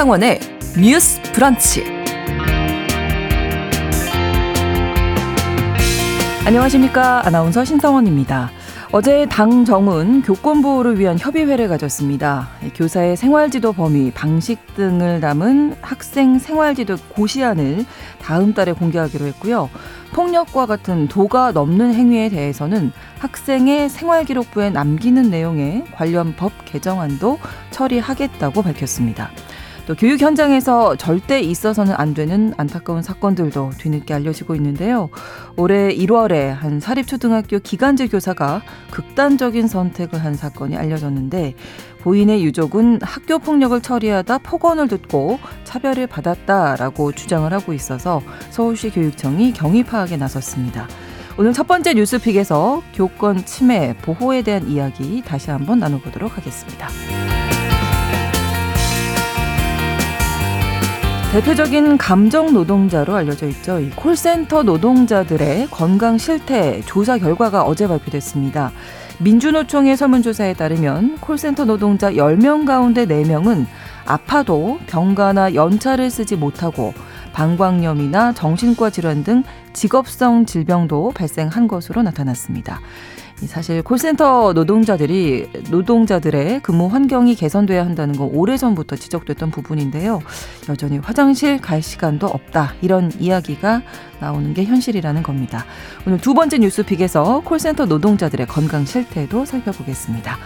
신성원의 뉴스 브런치. 안녕하십니까. 아나운서 신성원입니다. 어제 당 정은 교권 보호를 위한 협의회를 가졌습니다. 교사의 생활지도 범위, 방식 등을 담은 학생 생활지도 고시안을 다음 달에 공개하기로 했고요. 폭력과 같은 도가 넘는 행위에 대해서는 학생의 생활기록부에 남기는 내용의 관련 법 개정안도 처리하겠다고 밝혔습니다. 또 교육 현장에서 절대 있어서는 안 되는 안타까운 사건들도 뒤늦게 알려지고 있는데요. 올해 1월에 한 사립초등학교 기간제 교사가 극단적인 선택을 한 사건이 알려졌는데 부인의 유족은 학교 폭력을 처리하다 폭언을 듣고 차별을 받았다라고 주장을 하고 있어서 서울시 교육청이 경위 파악에 나섰습니다. 오늘 첫 번째 뉴스픽에서 교권 침해 보호에 대한 이야기 다시 한번 나눠보도록 하겠습니다. 대표적인 감정 노동자로 알려져 있죠. 이 콜센터 노동자들의 건강 실태 조사 결과가 어제 발표됐습니다. 민주노총의 설문조사에 따르면 콜센터 노동자 10명 가운데 4명은 아파도 병가나 연차를 쓰지 못하고 방광염이나 정신과 질환 등 직업성 질병도 발생한 것으로 나타났습니다. 사실 콜센터 노동자들이 노동자들의 근무 환경이 개선돼야 한다는 건 오래전부터 지적됐던 부분인데요. 여전히 화장실 갈 시간도 없다. 이런 이야기가 나오는 게 현실이라는 겁니다. 오늘 두 번째 뉴스픽에서 콜센터 노동자들의 건강 실태도 살펴보겠습니다.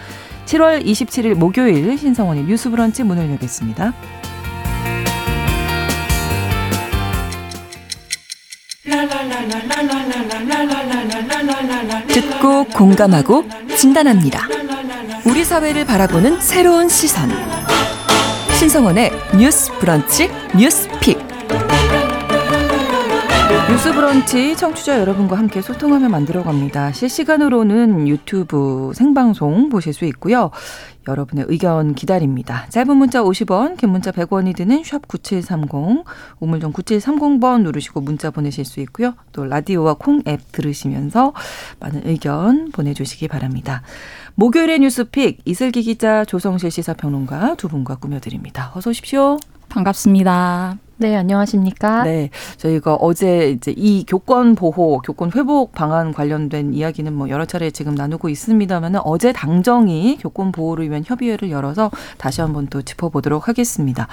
7월 27일 목요일 신성원의 뉴스 브런치 문을 열겠습니다. 듣고 공감하고 진단합니다. 우리 사회를 바라보는 새로운 시선. 신성원의 뉴스 브런치 뉴스 픽. 뉴스 브런치 청취자 여러분과 함께 소통하며 만들어 갑니다. 실시간으로는 유튜브 생방송 보실 수 있고요. 여러분의 의견 기다립니다. 짧은 문자 50원, 긴 문자 100원이 드는 샵 9730, 우물정 9730번 누르시고 문자 보내실 수 있고요. 또 라디오와 콩 앱 들으시면서 많은 의견 보내주시기 바랍니다. 목요일의 뉴스픽 이슬기 기자, 조성실 시사평론가 두 분과 꾸며드립니다. 어서 오십시오. 반갑습니다. 네, 안녕하십니까? 네. 저희가 어제 이제 이 교권 보호, 교권 회복 방안 관련된 이야기는 뭐 여러 차례 지금 나누고 있습니다만은 어제 당정이 교권 보호를 위한 협의회를 열어서 다시 한번 또 짚어보도록 하겠습니다.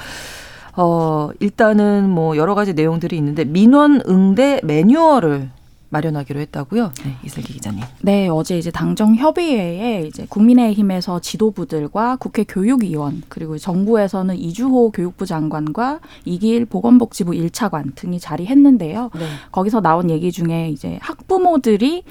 어, 일단은 뭐 여러 가지 내용들이 있는데 민원 응대 매뉴얼을 마련하기로 했다고요? 네, 이슬기 기자님. 네, 어제 이제 당정 협의회에 이제 국민의힘에서 지도부들과 국회 교육위원 그리고 정부에서는 이주호 교육부 장관과 이길 보건복지부 1차관 등이 자리했는데요. 네. 거기서 나온 얘기 중에 이제 학부모들이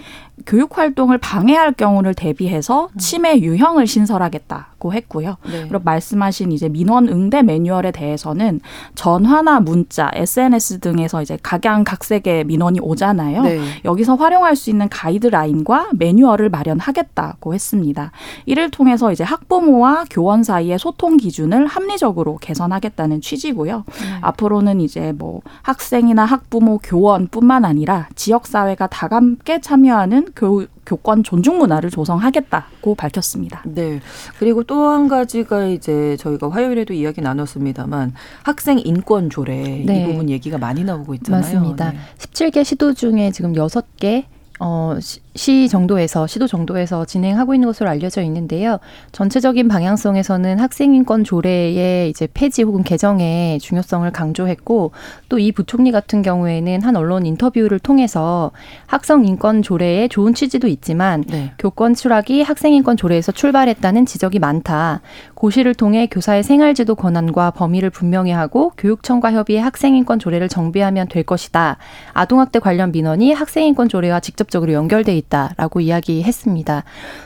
교육 활동을 방해할 경우를 대비해서 음. 치매 유형을 신설하겠다 고 했고요. 네. 그리고 말씀하신 이제 민원 응대 매뉴얼에 대해서는 전화나 문자, SNS 등에서 이제 각양각색의 민원이 오잖아요. 네. 여기서 활용할 수 있는 가이드라인과 매뉴얼을 마련하겠다고 했습니다. 이를 통해서 이제 학부모와 교원 사이의 소통 기준을 합리적으로 개선하겠다는 취지고요. 네. 앞으로는 이제 뭐 학생이나 학부모, 교원뿐만 아니라 지역 사회가 다 함께 참여하는 교, 교권 존중 문화를 조성하겠다고 밝혔습니다. 네. 그리고 또 한 가지가 이제 저희가 화요일에도 이야기 나눴습니다만 학생 인권 조례 네. 이 부분 얘기가 많이 나오고 있잖아요. 맞습니다. 네. 17개 시도 중에 지금 6개 어, 시 정도에서 시도 정도에서 진행하고 있는 것으로 알려져 있는데요. 전체적인 방향성에서는 학생 인권 조례의 이제 폐지 혹은 개정의 중요성을 강조했고 또 이 부총리 같은 경우에는 한 언론 인터뷰를 통해서 학생인권 조례의 좋은 취지도 있지만 네. 교권 추락이 학생 인권 조례에서 출발했다는 지적이 많다. 고시를 통해 교사의 생활지도 권한과 범위를 분명히 하고 교육청과 협의해 학생 인권 조례를 정비하면 될 것이다. 아동학대 관련 민원이 학생 인권 조례와 직접적으로 연결돼 있다라고 이야기했습니다.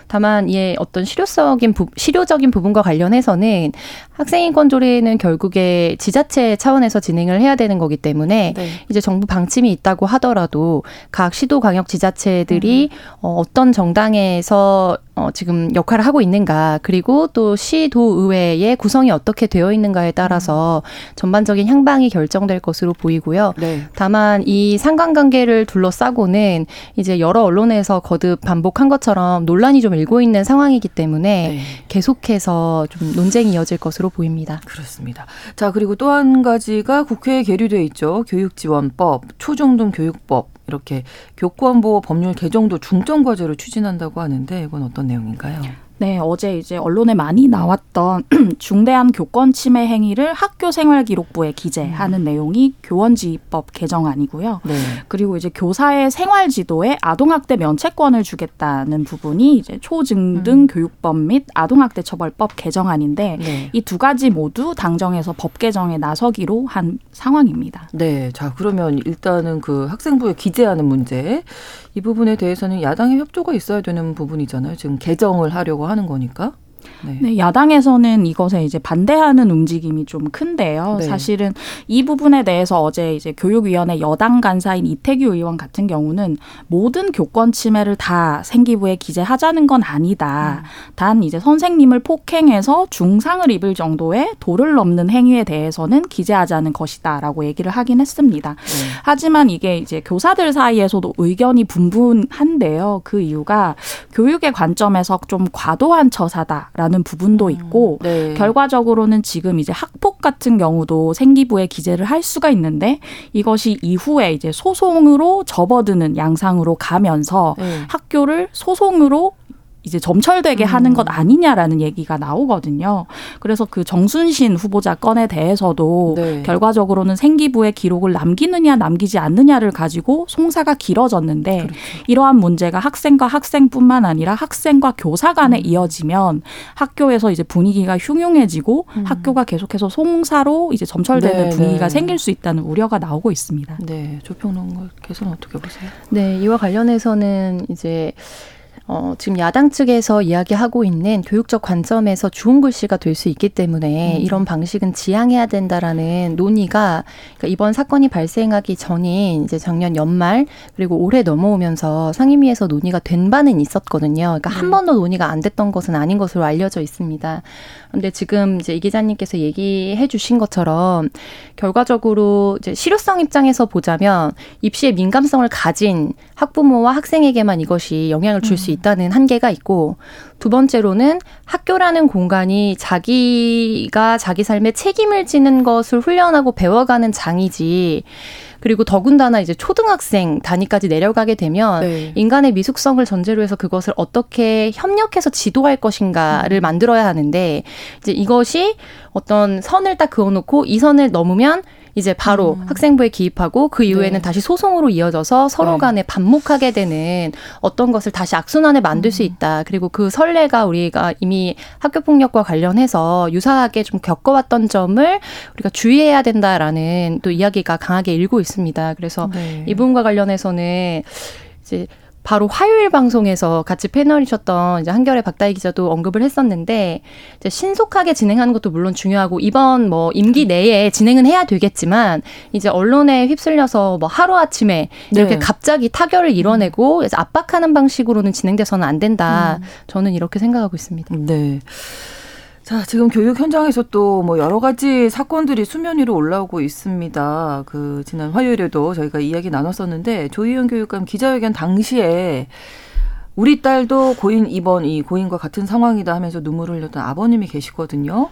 다만 이에 어떤 실효적인 부, 실효적인 부분과 관련해서는 학생인권 조례는 결국에 지자체 차원에서 진행을 해야 되는 거기 때문에 네. 이제 정부 방침이 있다고 하더라도 각 시도 광역 지자체들이 음. 어, 어떤 정당에서 어, 지금 역할을 하고 있는가, 그리고 또 시도 의회의 구성이 어떻게 되어 있는가에 따라서 전반적인 향방이 결정될 것으로 보이고요. 네. 다만 이 상관관계를 둘러싸고는 이제 여러 언론에서 방송에서 거듭 반복한 것처럼 논란이 좀 일고 있는 상황이기 때문에 네. 계속해서 좀 논쟁이 이어질 것으로 보입니다. 그렇습니다. 자, 그리고 또 한 가지가 국회에 계류돼 있죠. 교육지원법, 초중등 교육법 이렇게 교권 보호 법률 개정도 중점 과제로 추진한다고 하는데 이건 어떤 내용인가요? 네, 어제 이제 언론에 많이 나왔던 중대한 교권 침해 행위를 학교 생활 기록부에 기재하는 음. 내용이 교원지휘법 개정안이고요. 네. 그리고 이제 교사의 생활 지도에 아동학대 면책권을 주겠다는 부분이 이제 초중등 음. 교육법 및 아동학대 처벌법 개정안인데 네. 이두 가지 모두 당정에서 법 개정에 나서기로 한 상황입니다. 네, 자 그러면 일단은 그 학생부에 기재하는 문제 이 부분에 대해서는 야당의 협조가 있어야 되는 부분이잖아요. 지금 개정을 하려고 하는 거니까. 네. 네. 야당에서는 이것에 이제 반대하는 움직임이 좀 큰데요. 네. 사실은 이 부분에 대해서 어제 이제 교육위원회 여당 간사인 이태규 의원 같은 경우는 모든 교권 침해를 다 생기부에 기재하자는 건 아니다. 음. 단 이제 선생님을 폭행해서 중상을 입을 정도의 도를 넘는 행위에 대해서는 기재하자는 것이다라고 얘기를 하긴 했습니다. 네. 하지만 이게 이제 교사들 사이에서도 의견이 분분한데요. 그 이유가 교육의 관점에서 좀 과도한 처사다. 라는 부분도 음, 있고 네. 결과적으로는 지금 이제 학폭 같은 경우도 생기부에 기재를 할 수가 있는데 이것이 이후에 이제 소송으로 접어드는 양상으로 가면서 네. 학교를 소송으로 이제 점철되게 음. 하는 것 아니냐라는 얘기가 나오거든요. 그래서 그 정순신 후보자 건에 대해서도 네. 결과적으로는 생기부에 기록을 남기느냐 남기지 않느냐를 가지고 송사가 길어졌는데 그렇죠. 이러한 문제가 학생과 학생뿐만 아니라 학생과 교사 간에 음. 이어지면 학교에서 이제 분위기가 흉흉해지고 음. 학교가 계속해서 송사로 이제 점철되는 네, 분위기가 네. 생길 수 있다는 우려가 나오고 있습니다. 네, 조평론가께서는 어떻게 보세요? 네, 이와 관련해서는 이제 어, 지금 야당 측에서 이야기하고 있는 교육적 관점에서 좋은 글씨가 될 수 있기 때문에 음. 이런 방식은 지양해야 된다라는 논의가 그러니까 이번 사건이 발생하기 전인 이제 작년 연말 그리고 올해 넘어오면서 상임위에서 논의가 된 바는 있었거든요. 그러니까 음. 한 번도 논의가 안 됐던 것은 아닌 것으로 알려져 있습니다. 그런데 지금 이제 이 기자님께서 얘기해 주신 것처럼 결과적으로 이제 실효성 입장에서 보자면 입시의 민감성을 가진 학부모와 학생에게만 이것이 영향을 줄수 음. 있다는 한계가 있고 두 번째로는 학교라는 공간이 자기가 자기 삶에 책임을 지는 것을 훈련하고 배워가는 장이지 그리고 더군다나 이제 초등학생 단위까지 내려가게 되면 네. 인간의 미숙성을 전제로 해서 그것을 어떻게 협력해서 지도할 것인가를 음. 만들어야 하는데 이제 이것이 어떤 선을 딱 그어놓고 이 선을 넘으면 이제 바로 음. 학생부에 기입하고 그 이후에는 네. 다시 소송으로 이어져서 서로 네. 간에 반목하게 되는 어떤 것을 다시 악순환에 만들 음. 수 있다. 그리고 그 선례가 우리가 이미 학교 폭력과 관련해서 유사하게 좀 겪어왔던 점을 우리가 주의해야 된다라는 또 이야기가 강하게 일고 있습니다. 그래서 네. 이 부분과 관련해서는 이제 바로 화요일 방송에서 같이 패널이셨던 이제 한결의 박다희 기자도 언급을 했었는데 이제 신속하게 진행하는 것도 물론 중요하고 이번 뭐 임기 내에 진행은 해야 되겠지만 이제 언론에 휩쓸려서 뭐 하루 아침에 이렇게 네. 갑자기 타결을 이뤄내고 압박하는 방식으로는 진행돼서는 안 된다. 음. 저는 이렇게 생각하고 있습니다. 네. 자, 지금 교육 현장에서 또 뭐 여러 가지 사건들이 수면 위로 올라오고 있습니다. 그 지난 화요일에도 저희가 이야기 나눴었는데 조희연 교육감 기자회견 당시에 우리 딸도 고인 입원 이 고인과 같은 상황이다 하면서 눈물을 흘렸던 아버님이 계시거든요.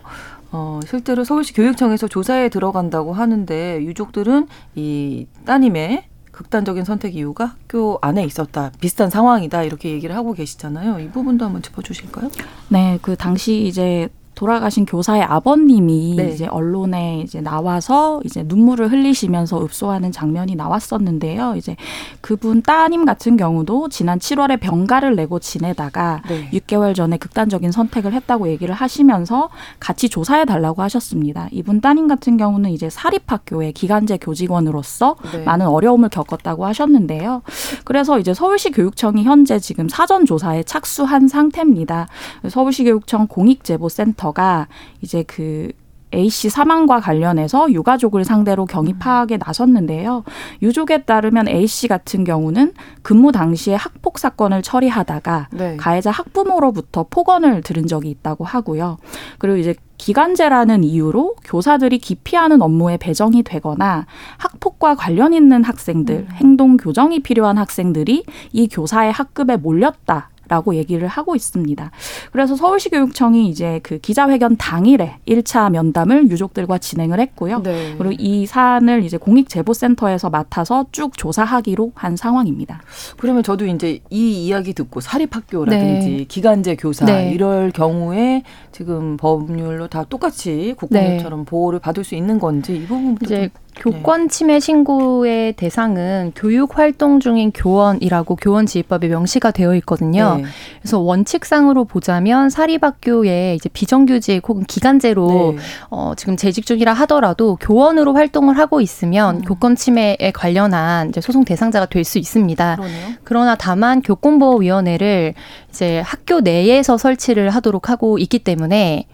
어, 실제로 서울시 교육청에서 조사에 들어간다고 하는데 유족들은 이 따님의 극단적인 선택 이유가 학교 안에 있었다. 비슷한 상황이다. 이렇게 얘기를 하고 계시잖아요. 이 부분도 한번 짚어주실까요? 네, 그 당시 이제 돌아가신 교사의 아버님이 네. 이제 언론에 이제 나와서 이제 눈물을 흘리시면서 읍소하는 장면이 나왔었는데요. 이제 그분 따님 같은 경우도 지난 7월에 병가를 내고 지내다가 네. 6개월 전에 극단적인 선택을 했다고 얘기를 하시면서 같이 조사해 달라고 하셨습니다. 이분 따님 같은 경우는 이제 사립학교의 기간제 교직원으로서 네. 많은 어려움을 겪었다고 하셨는데요. 그래서 이제 서울시 교육청이 현재 지금 사전 조사에 착수한 상태입니다. 서울시 교육청 공익제보센터 센터가 이제 그 A 씨 사망과 관련해서 유가족을 상대로 경위 파악에 나섰는데요. 유족에 따르면 A 씨 같은 경우는 근무 당시에 학폭 사건을 처리하다가 네. 가해자 학부모로부터 폭언을 들은 적이 있다고 하고요. 그리고 이제 기간제라는 이유로 교사들이 기피하는 업무에 배정이 되거나 학폭과 관련 있는 학생들, 음. 행동 교정이 필요한 학생들이 이 교사의 학급에 몰렸다. 라고 얘기를 하고 있습니다. 그래서 서울시 교육청이 이제 그 기자회견 당일에 1차 면담을 유족들과 진행을 했고요. 네. 그리고 이 사안을 이제 공익제보센터에서 맡아서 쭉 조사하기로 한 상황입니다. 그러면 저도 이제 이 이야기 듣고 사립학교라든지 네. 기간제 교사 네. 이럴 경우에 지금 법률로 다 똑같이 국공립처럼 네. 보호를 받을 수 있는 건지 이 부분부터 이제 교권 침해 신고의 대상은 교육 활동 중인 교원이라고 교원 지휘법에 명시가 되어 있거든요. 네. 그래서 원칙상으로 보자면 사립학교에 이제 비정규직 혹은 기간제로 네. 어, 지금 재직 중이라 하더라도 교원으로 활동을 하고 있으면 음. 교권 침해에 관련한 이제 소송 대상자가 될 수 있습니다. 그러네요. 그러나 다만 교권보호위원회를 이제 학교 내에서 설치를 하도록 하고 있기 때문에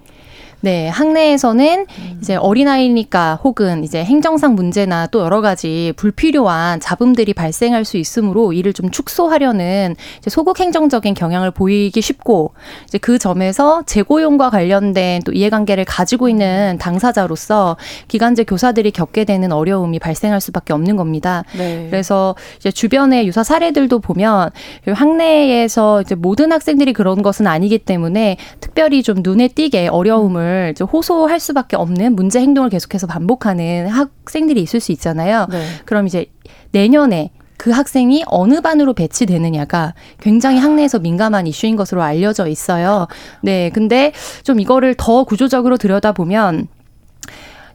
네, 학내에서는 음. 이제 어린아이니까 혹은 이제 행정상 문제나 또 여러 가지 불필요한 잡음들이 발생할 수 있으므로 이를 좀 축소하려는 이제 소극 행정적인 경향을 보이기 쉽고 이제 그 점에서 재고용과 관련된 또 이해관계를 가지고 있는 당사자로서 기간제 교사들이 겪게 되는 어려움이 발생할 수밖에 없는 겁니다. 네. 그래서 이제 주변의 유사 사례들도 보면 학내에서 이제 모든 학생들이 그런 것은 아니기 때문에 특별히 좀 눈에 띄게 어려움을 행동을 호소할 수밖에 없는 문제 행동을 계속해서 반복하는 학생들이 있을 수 있잖아요. 네. 그럼 이제 내년에 그 학생이 어느 반으로 배치되느냐가 굉장히 학내에서 민감한 이슈인 것으로 알려져 있어요. 네. 근데 좀 이거를 더 구조적으로 들여다보면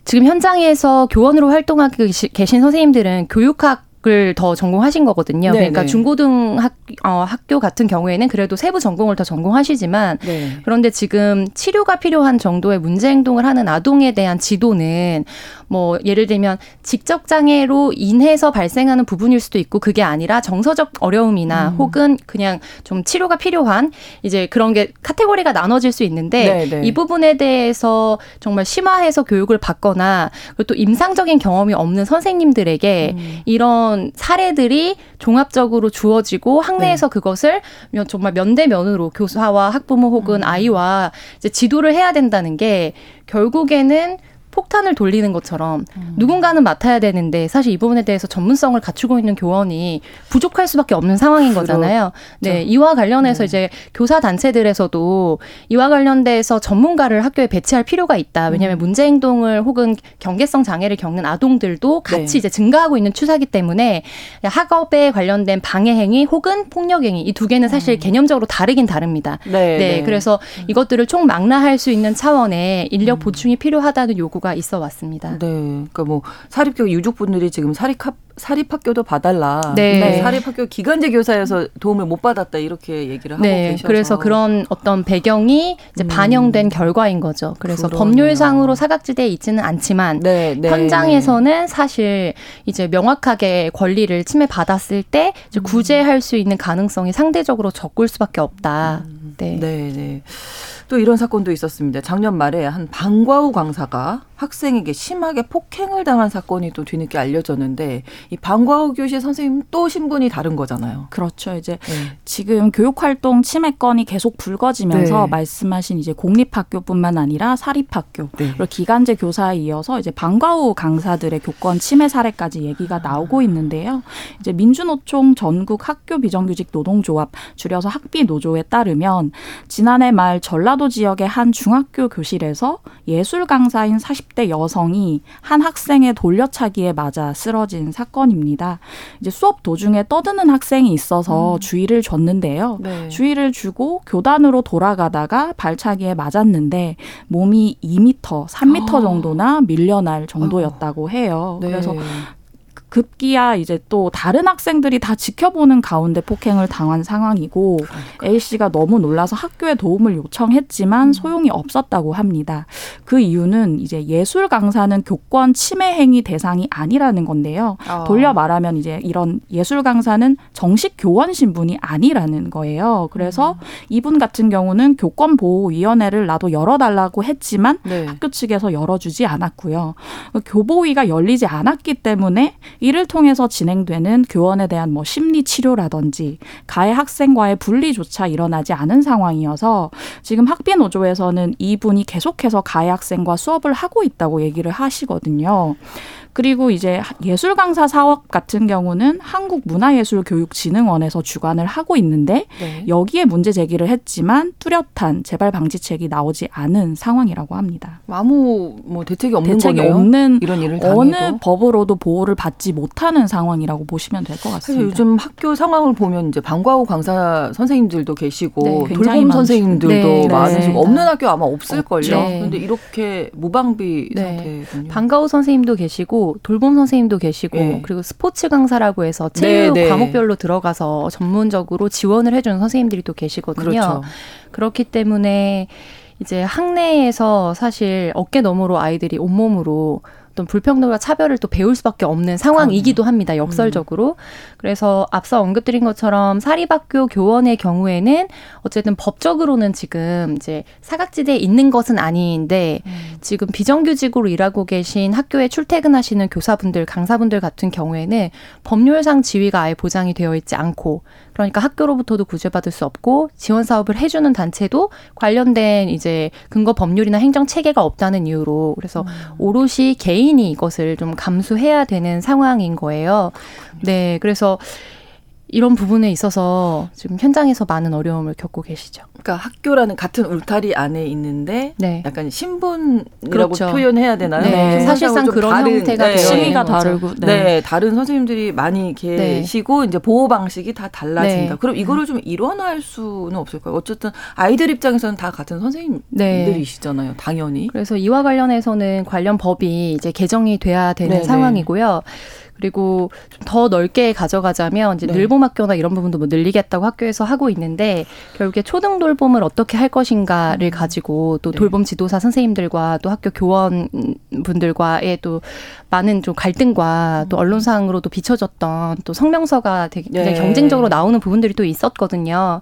지금 현장에서 교원으로 활동하고 계신 선생님들은 교육학 을더 전공하신 거거든요. 네 그러니까 네. 중고등 학, 어, 학교 같은 경우에는 그래도 세부 전공을 더 전공하시지만 네. 그런데 지금 치료가 필요한 정도의 문제 행동을 하는 아동에 대한 지도는 뭐 예를 들면 직접 장애로 인해서 발생하는 부분일 수도 있고 그게 아니라 정서적 어려움이나 음. 혹은 그냥 좀 치료가 필요한 이제 그런 게 카테고리가 나눠질 수 있는데 네네. 네. 이 부분에 대해서 정말 심화해서 교육을 받거나 그리고 또 임상적인 경험이 없는 선생님들에게 음. 이런 사례들이 종합적으로 주어지고 학내에서 네. 그것을 정말 면대면으로 교사와 학부모 혹은 음. 아이와 이제 지도를 해야 된다는 게 결국에는 폭탄을 돌리는 것처럼 음. 누군가는 맡아야 되는데 사실 이 부분에 대해서 전문성을 갖추고 있는 교원이 부족할 수밖에 없는 상황인 거잖아요. 네, 이와 관련해서 네. 이제 교사 단체들에서도 이와 관련돼서 전문가를 학교에 배치할 필요가 있다. 왜냐하면 음. 문제 행동을 혹은 경계성 장애를 겪는 아동들도 같이 네. 이제 증가하고 있는 추세이기 때문에 학업에 관련된 방해 행위 혹은 폭력 행위 이 두 개는 사실 음. 개념적으로 다르긴 다릅니다. 네, 네, 네. 그래서 음. 이것들을 총망라할 수 있는 차원의 인력 음. 보충이 필요하다는 요구가 요구가 있어 왔습니다. 네. 그러니까 뭐 사립교 유족분들이 지금 사립학 사립학교도 봐달라. 네. 네. 사립학교 기간제 교사여서 도움을 못 받았다 이렇게 얘기를 하고 네. 계셔서. 그래서 그런 어떤 배경이 이제 음. 반영된 결과인 거죠. 그래서 그러네요. 법률상으로 사각지대에 있지는 않지만 네, 네, 현장에서는 사실 이제 명확하게 권리를 침해받았을 때 이제 음. 구제할 수 있는 가능성이 상대적으로 적을 수밖에 없다. 음. 네. 네, 네. 또 이런 사건도 있었습니다. 작년 말에 한 방과후 강사가 학생에게 심하게 폭행을 당한 사건이 또 뒤늦게 알려졌는데 이 방과후 교실 선생님 또 신분이 다른 거잖아요. 그렇죠. 이제 네. 지금 교육 활동 침해 건이 계속 불거지면서 네. 말씀하신 이제 공립학교뿐만 아니라 사립학교 네. 그리고 기간제 교사에 이어서 이제 방과후 강사들의 교권 침해 사례까지 얘기가 나오고 있는데요. 이제 민주노총 전국 학교 비정규직 노동조합 줄여서 학비 노조에 따르면 지난해 말 전라도 지역의 한 중학교 교실에서 예술 강사인 40 40대 여성이 한 학생의 돌려차기에 맞아 쓰러진 사건입니다. 이제 수업 도중에 떠드는 학생이 있어서 음. 주의를 줬는데요. 네. 주의를 주고 교단으로 돌아가다가 발차기에 맞았는데 몸이 2미터, 3미터 아. 정도나 밀려날 정도였다고 해요. 네. 그래서 급기야 이제 또 다른 학생들이 다 지켜보는 가운데 폭행을 당한 상황이고 그러니까. A 씨가 너무 놀라서 학교에 도움을 요청했지만 음. 소용이 없었다고 합니다. 그 이유는 이제 예술 강사는 교권 침해 행위 대상이 아니라는 건데요. 어. 돌려 말하면 이제 이런 예술 강사는 정식 교원 신분이 아니라는 거예요. 그래서 음. 이분 같은 경우는 교권 보호 위원회를 나도 열어달라고 했지만 네. 학교 측에서 열어주지 않았고요. 교보위가 열리지 않았기 때문에 이를 통해서 진행되는 교원에 대한 뭐 심리 치료라든지 가해 학생과의 분리조차 일어나지 않은 상황이어서 지금 학비 노조에서는 이분이 계속해서 가해 학생과 수업을 하고 있다고 얘기를 하시거든요. 그리고 이제 예술 강사 사업 같은 경우는 한국문화예술교육진흥원에서 주관을 하고 있는데 네. 여기에 문제 제기를 했지만 뚜렷한 재발 방지책이 나오지 않은 상황이라고 합니다. 아무 뭐 대책이 없는 대책이 거네요. 없는 이런 일을 어느 법으로도 보호를 받지 못하는 상황이라고 보시면 될 것 같습니다. 요즘 학교 상황을 보면 이제 방과후 강사 선생님들도 계시고 네, 돌봄 선생님들도 네, 많으시고 네. 없는 학교 아마 없을 걸요. 그런데 이렇게 무방비 네. 상태군요. 방과후 선생님도 계시고 돌봄 선생님도 계시고 네. 그리고 스포츠 강사라고 해서 체육 네, 네. 과목별로 들어가서 전문적으로 지원을 해주는 선생님들이 또 계시거든요. 그렇죠. 그렇기 때문에 이제 학내에서 사실 어깨 너머로 아이들이 온몸으로 어떤 불평등과 차별을 또 배울 수밖에 없는 상황이기도 합니다. 역설적으로. 음. 그래서 앞서 언급드린 것처럼 사립학교 교원의 경우에는 어쨌든 법적으로는 지금 이제 사각지대에 있는 것은 아닌데 음. 지금 비정규직으로 일하고 계신 학교에 출퇴근하시는 교사분들, 강사분들 같은 경우에는 법률상 지위가 아예 보장이 되어 있지 않고 그러니까 학교로부터도 구제받을 수 없고 지원 사업을 해주는 단체도 관련된 이제 근거 법률이나 행정 체계가 없다는 이유로 그래서 음. 오롯이 개인이 이것을 좀 감수해야 되는 상황인 거예요. 네, 그래서 이런 부분에 있어서 지금 현장에서 많은 어려움을 겪고 계시죠. 그러니까 학교라는 같은 울타리 안에 있는데 네. 약간 신분이라고 그렇죠. 표현해야 되나요? 네. 사실상 그런 다른, 형태가 네. 심의가 다르고 네. 네. 다른 선생님들이 많이 계시고 네. 이제 보호 방식이 다 달라진다. 네. 그럼 이거를 좀 일원할 수는 없을까요? 어쨌든 아이들 입장에서는 다 같은 선생님들이시잖아요. 당연히. 그래서 이와 관련해서는 관련 법이 이제 개정이 돼야 되는 상황이고요. 그리고 좀 더 넓게 가져가자면 이제 네. 늘봄학교나 이런 부분도 뭐 늘리겠다고 학교에서 하고 있는데 결국에 초등 돌봄을 어떻게 할 것인가를 음. 가지고 또 네. 돌봄 지도사 선생님들과 또 학교 교원 분들과의 또 많은 좀 갈등과 음. 또 언론상으로도 비춰졌던 또 성명서가 되게 굉장히 네. 경쟁적으로 나오는 부분들이 또 있었거든요.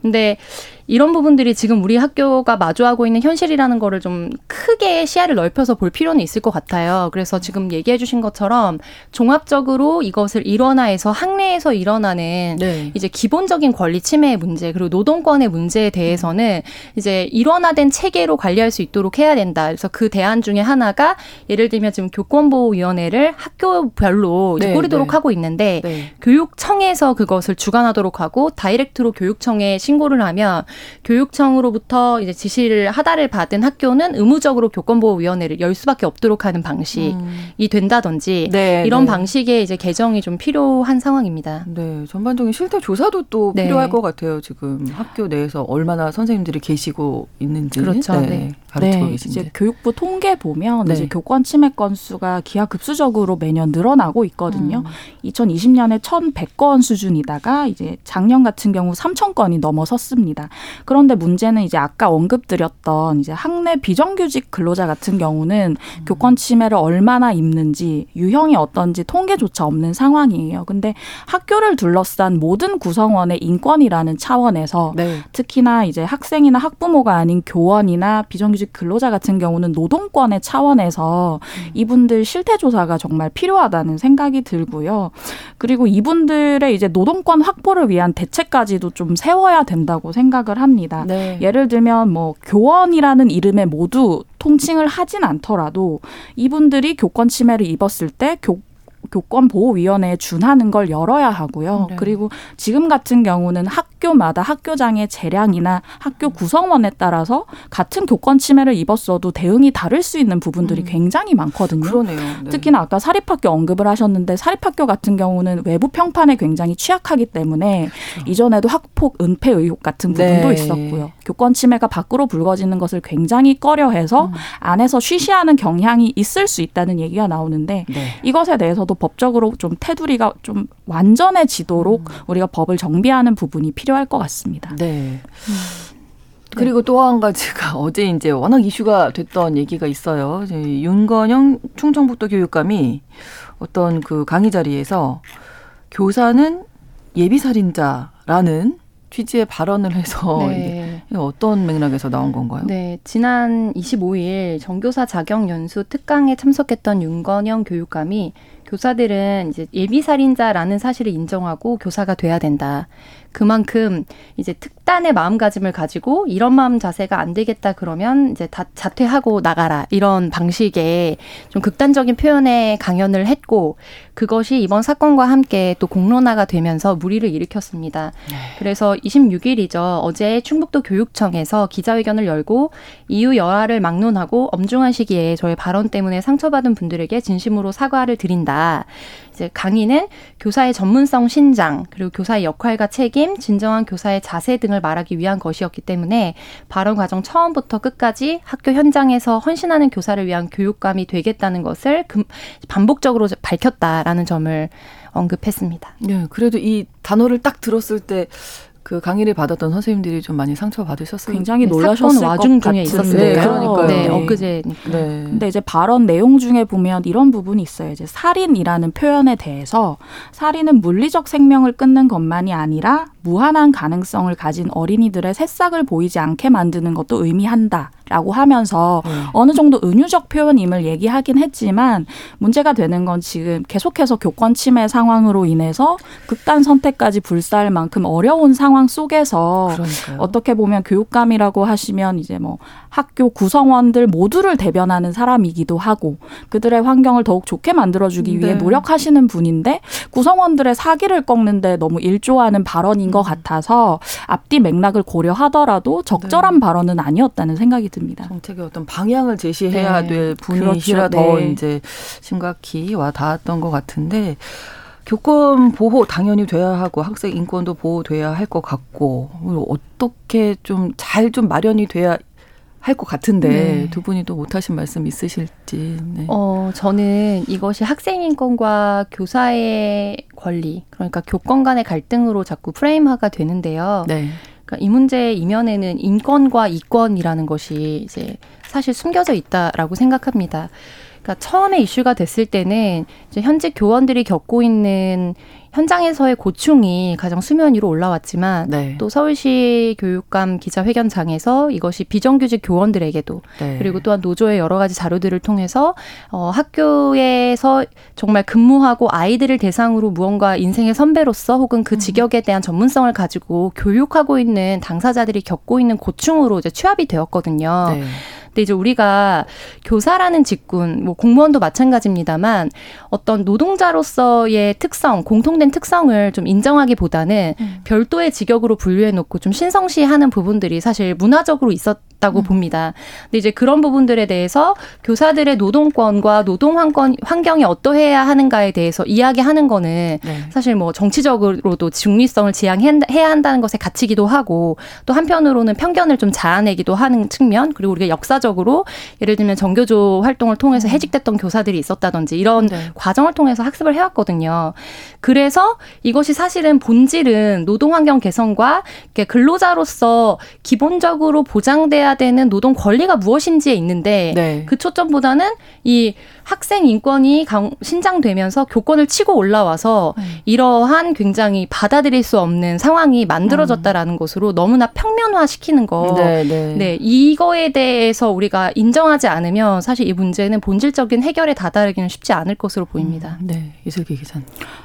근데 이런 부분들이 지금 우리 학교가 마주하고 있는 현실이라는 거를 좀 크게 시야를 넓혀서 볼 필요는 있을 것 같아요. 그래서 지금 얘기해 주신 것처럼 종합적으로 이것을 일원화해서 학내에서 일어나는 네. 이제 기본적인 권리 침해의 문제 그리고 노동권의 문제에 대해서는 이제 일원화된 체계로 관리할 수 있도록 해야 된다. 그래서 그 대안 중에 하나가 예를 들면 지금 교권보호 위원회를 학교별로 네, 꾸리도록 네. 하고 있는데 네. 교육청에서 그것을 주관하도록 하고 다이렉트로 교육청에 신고를 하면 교육청으로부터 이제 지시를 하달을 받은 학교는 의무적으로 교권보호위원회를 열 수밖에 없도록 하는 방식이 음. 된다든지 네, 이런 네. 방식의 이제 개정이 좀 필요한 상황입니다. 네, 전반적인 실태 조사도 또 네. 필요할 것 같아요. 지금 학교 내에서 얼마나 선생님들이 계시고 있는지. 그렇죠. 네. 네. 이제 교육부 통계 보면 네. 이제 교권 침해 건수가 기하 급수적으로 매년 늘어나고 있거든요. 음. 2020년에 1,100건 수준이다가 이제 작년 같은 경우 3,000건이 넘어섰습니다. 그런데 문제는 이제 아까 언급드렸던 이제 학내 비정규직 근로자 같은 경우는 음. 교권 침해를 얼마나 입는지 유형이 어떤지 통계조차 없는 상황이에요. 근데 학교를 둘러싼 모든 구성원의 인권이라는 차원에서 네. 특히나 이제 학생이나 학부모가 아닌 교원이나 비정규직 비정규직 근로자 같은 경우는 노동권의 차원에서 음. 이분들 실태 조사가 정말 필요하다는 생각이 들고요. 그리고 이분들의 이제 노동권 확보를 위한 대책까지도 좀 세워야 된다고 생각을 합니다. 네. 예를 들면 뭐 교원이라는 이름에 모두 통칭을 하진 않더라도 이분들이 교권 침해를 입었을 때 교, 교권 보호 위원회에 준하는 걸 열어야 하고요. 네. 그리고 지금 같은 경우는 학교마다 학교장의 재량이나 학교 구성원에 따라서 같은 교권 침해를 입었어도 대응이 다를 수 있는 부분들이 음. 굉장히 많거든요. 그러네요. 네. 특히나 아까 사립학교 언급을 하셨는데 사립학교 같은 경우는 외부 평판에 굉장히 취약하기 때문에 그렇죠. 이전에도 학폭 은폐 의혹 같은 부분도 네. 있었고요. 교권 침해가 밖으로 불거지는 것을 굉장히 꺼려해서 음. 안에서 쉬쉬하는 경향이 있을 수 있다는 얘기가 나오는데 네. 이것에 대해서도 법적으로 좀 테두리가 좀 완전해지도록 음. 우리가 법을 정비하는 부분이 필요할 것 같습니다. 네. 음. 그리고 또 한 가지가 어제 이제 워낙 이슈가 됐던 얘기가 있어요. 윤건영 충청북도 교육감이 어떤 그 강의 자리에서 교사는 예비살인자라는 취지의 발언을 해서 네. 어떤 맥락에서 나온 건가요? 네, 지난 25일 정교사 자격 연수 특강에 참석했던 윤건영 교육감이 교사들은 이제 예비 살인자라는 사실을 인정하고 교사가 돼야 된다. 그만큼 이제 특단의 마음가짐을 가지고 이런 마음 자세가 안 되겠다 그러면 이제 다 자퇴하고 나가라 이런 방식의 좀 극단적인 표현의 강연을 했고 그것이 이번 사건과 함께 또 공론화가 되면서 무리를 일으켰습니다. 네. 그래서 26일이죠. 어제 충북도 교육청에서 기자회견을 열고 이후 여하를 막론하고 엄중한 시기에 저의 발언 때문에 상처받은 분들에게 진심으로 사과를 드린다. 이제 강의는 교사의 전문성 신장 그리고 교사의 역할과 책임, 진정한 교사의 자세 등을 말하기 위한 것이었기 때문에 발언 과정 처음부터 끝까지 학교 현장에서 헌신하는 교사를 위한 교육감이 되겠다는 것을 반복적으로 밝혔다라는 점을 언급했습니다. 네, 그래도 이 단어를 딱 들었을 때 그 강의를 받았던 선생님들이 좀 많이 상처 받으셨어요. 굉장히 네, 놀라셨을 와중 중에 있었는데 네, 그러니까요. 네, 엊그제니까. 네. 근데 이제 발언 내용 중에 보면 이런 부분이 있어요. 이제 살인이라는 표현에 대해서 살인은 물리적 생명을 끊는 것만이 아니라 무한한 가능성을 가진 어린이들의 새싹을 보이지 않게 만드는 것도 의미한다. 라고 하면서 네. 어느 정도 은유적 표현임을 얘기하긴 했지만 문제가 되는 건 지금 계속해서 교권 침해 상황으로 인해서 극단 선택까지 불사할 만큼 어려운 상황 속에서 그러니까요. 어떻게 보면 교육감이라고 하시면 이제 뭐 학교 구성원들 모두를 대변하는 사람이기도 하고 그들의 환경을 더욱 좋게 만들어주기 위해 네. 노력하시는 분인데 구성원들의 사기를 꺾는데 너무 일조하는 발언인 것 음. 같아서 앞뒤 맥락을 고려하더라도 적절한 네. 발언은 아니었다는 생각이 듭니다. 정책의 어떤 방향을 제시해야 네. 될 분이시라 그렇죠. 더 네. 이제 심각히 와 닿았던 것 같은데 교권 보호 당연히 돼야 하고 학생 인권도 보호돼야 할 것 같고 어떻게 좀 잘좀 좀 마련이 돼야 할 것 같은데 네. 두 분이 또 못하신 말씀 있으실지. 네. 어 저는 이것이 학생 인권과 교사의 권리 그러니까 교권 간의 갈등으로 자꾸 프레임화가 되는데요. 네. 그러니까 이 문제의 이면에는 인권과 이권이라는 것이 이제 사실 숨겨져 있다라고 생각합니다. 그러니까 처음에 이슈가 됐을 때는 이제 현직 교원들이 겪고 있는 현장에서의 고충이 가장 수면 위로 올라왔지만 네. 또 서울시 교육감 기자회견장에서 이것이 비정규직 교원들에게도 네. 그리고 또한 노조의 여러 가지 자료들을 통해서 어, 학교에서 정말 근무하고 아이들을 대상으로 무언가 인생의 선배로서 혹은 그 음. 직역에 대한 전문성을 가지고 교육하고 있는 당사자들이 겪고 있는 고충으로 이제 취합이 되었거든요. 네. 근데 이제 우리가 교사라는 직군, 뭐 공무원도 마찬가지입니다만 어떤 노동자로서의 특성, 공통된 특성을 좀 인정하기보다는 음. 별도의 직역으로 분류해 놓고 좀 신성시하는 부분들이 사실 문화적으로 있었 다고 음. 봅니다. 근데 이제 그런 부분들에 대해서 교사들의 노동권과 노동 환경, 환경이 어떠해야 하는가에 대해서 이야기하는 거는 네. 사실 뭐 정치적으로도 중립성을 지향해야 한다는 것에 갇히기도 하고 또 한편으로는 편견을 좀 자아내기도 하는 측면 그리고 우리가 역사 적으로 예를 들면 정교조 활동을 통해서 음. 해직됐던 교사들이 있었다든지 이런 네. 과정을 통해서 학습을 해왔거든요. 그래서 이것이 사실은 본질은 노동 환경 개선과 근로자로서 기본적으로 보장돼야 되는 노동 권리가 무엇인지에 있는데 네. 그 초점보다는 이 학생 인권이 신장되면서 교권을 치고 올라와서 음. 이러한 굉장히 받아들일 수 없는 상황이 만들어졌다라는 음. 것으로 너무나 평면화 시키는 거. 네, 네. 네, 이거에 대해서 우리가 인정하지 않으면 사실 이 문제는 본질적인 해결에 다다르기는 쉽지 않을 것으로 보입니다. 음, 네, 이슬기 기자님.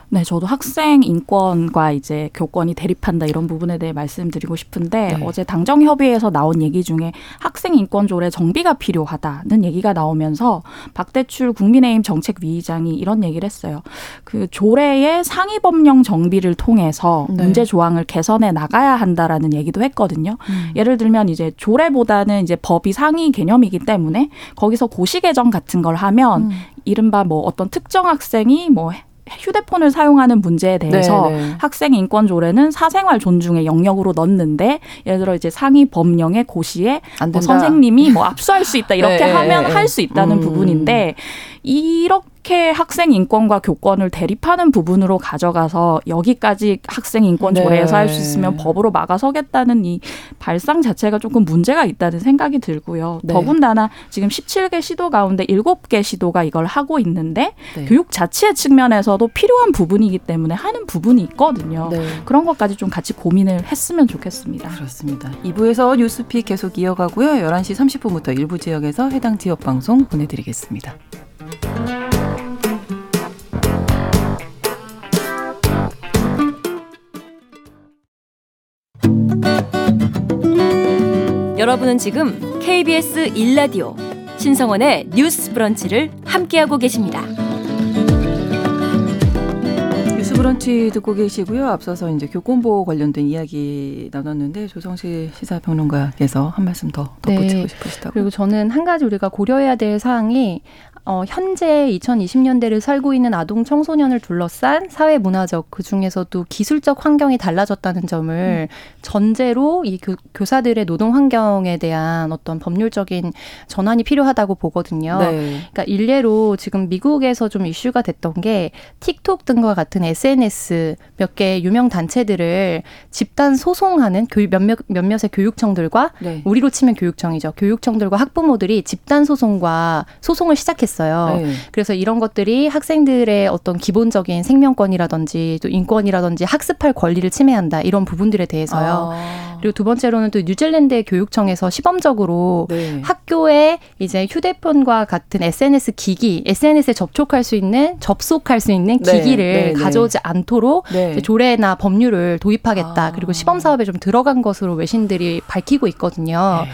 네, 저도 학생 인권과 이제 교권이 대립한다 이런 부분에 대해 말씀드리고 싶은데 네. 어제 당정 협의회에서 나온 얘기 중에 학생 인권 조례 정비가 필요하다는 얘기가 나오면서 박대출 국민의힘 정책위의장이 이런 얘기를 했어요. 그 조례의 상위 법령 정비를 통해서 네. 문제 조항을 개선해 나가야 한다라는 얘기도 했거든요. 음. 예를 들면 이제 조례보다는 이제 법이 상위 개념이기 때문에 거기서 고시 개정 같은 걸 하면 음. 이른바 뭐 어떤 특정 학생이 뭐 휴대폰을 사용하는 문제에 대해서 네네. 네. 학생 인권 조례는 사생활 존중의 영역으로 넣는데 예를 들어 이제 상위 법령의 고시에 뭐 선생님이 뭐 압수할 수 있다 이렇게 네, 하면 네. 할수 있다는 음. 부분인데 이렇게 학생 인권과 교권을 대립하는 부분으로 가져가서 여기까지 학생 인권 네. 조례에서 할수 있으면 법으로 막아서겠다는 이 발상 자체가 조금 문제가 있다는 생각이 들고요. 네. 더군다나 지금 17개 시도 가운데 7개 시도가 이걸 하고 있는데 네. 교육 자체 측면에서도 필요한 부분이기 때문에 하는 부분이 있거든요. 네. 그런 것까지 좀 같이 고민을 했으면 좋겠습니다. 그렇습니다. 2부에서 뉴스픽 계속 이어가고요. 11시 30분부터 일부 지역에서 해당 지역 방송 보내드리겠습니다. 여러분은 지금 KBS 1라디오 신성원의 뉴스 브런치를 함께하고 계십니다. 뉴스 브런치 듣고 계시고요. 앞서서 이제 교권보호 관련된 이야기 나눴는데 조성실 시사평론가께서 한 말씀 더 덧붙이고 네. 싶으시다고. 그리고 저는 한 가지 우리가 고려해야 될 사항이 어, 현재 2020년대를 살고 있는 아동 청소년을 둘러싼 사회 문화적 그 중에서도 기술적 환경이 달라졌다는 점을 음. 전제로 이 교, 교사들의 노동 환경에 대한 어떤 법률적인 전환이 필요하다고 보거든요. 네. 그러니까 일례로 지금 미국에서 좀 이슈가 됐던 게 틱톡 등과 같은 SNS 몇 개 유명 단체들을 집단 소송하는 교육 몇몇 몇몇의 교육청들과 네. 우리로 치면 교육청이죠. 교육청들과 학부모들이 집단 소송과 소송을 시작했어요. 네. 그래서 이런 것들이 학생들의 어떤 기본적인 생명권이라든지 또 인권이라든지 학습할 권리를 침해한다 이런 부분들에 대해서요. 아. 그리고 두 번째로는 또 뉴질랜드의 교육청에서 시범적으로 네. 학교에 이제 휴대폰과 같은 SNS 기기, SNS에 접촉할 수 있는 접속할 수 있는 네, 기기를 네, 네. 가져오지 않도록 네. 조례나 법률을 도입하겠다. 아. 그리고 시범 사업에 좀 들어간 것으로 외신들이 밝히고 있거든요.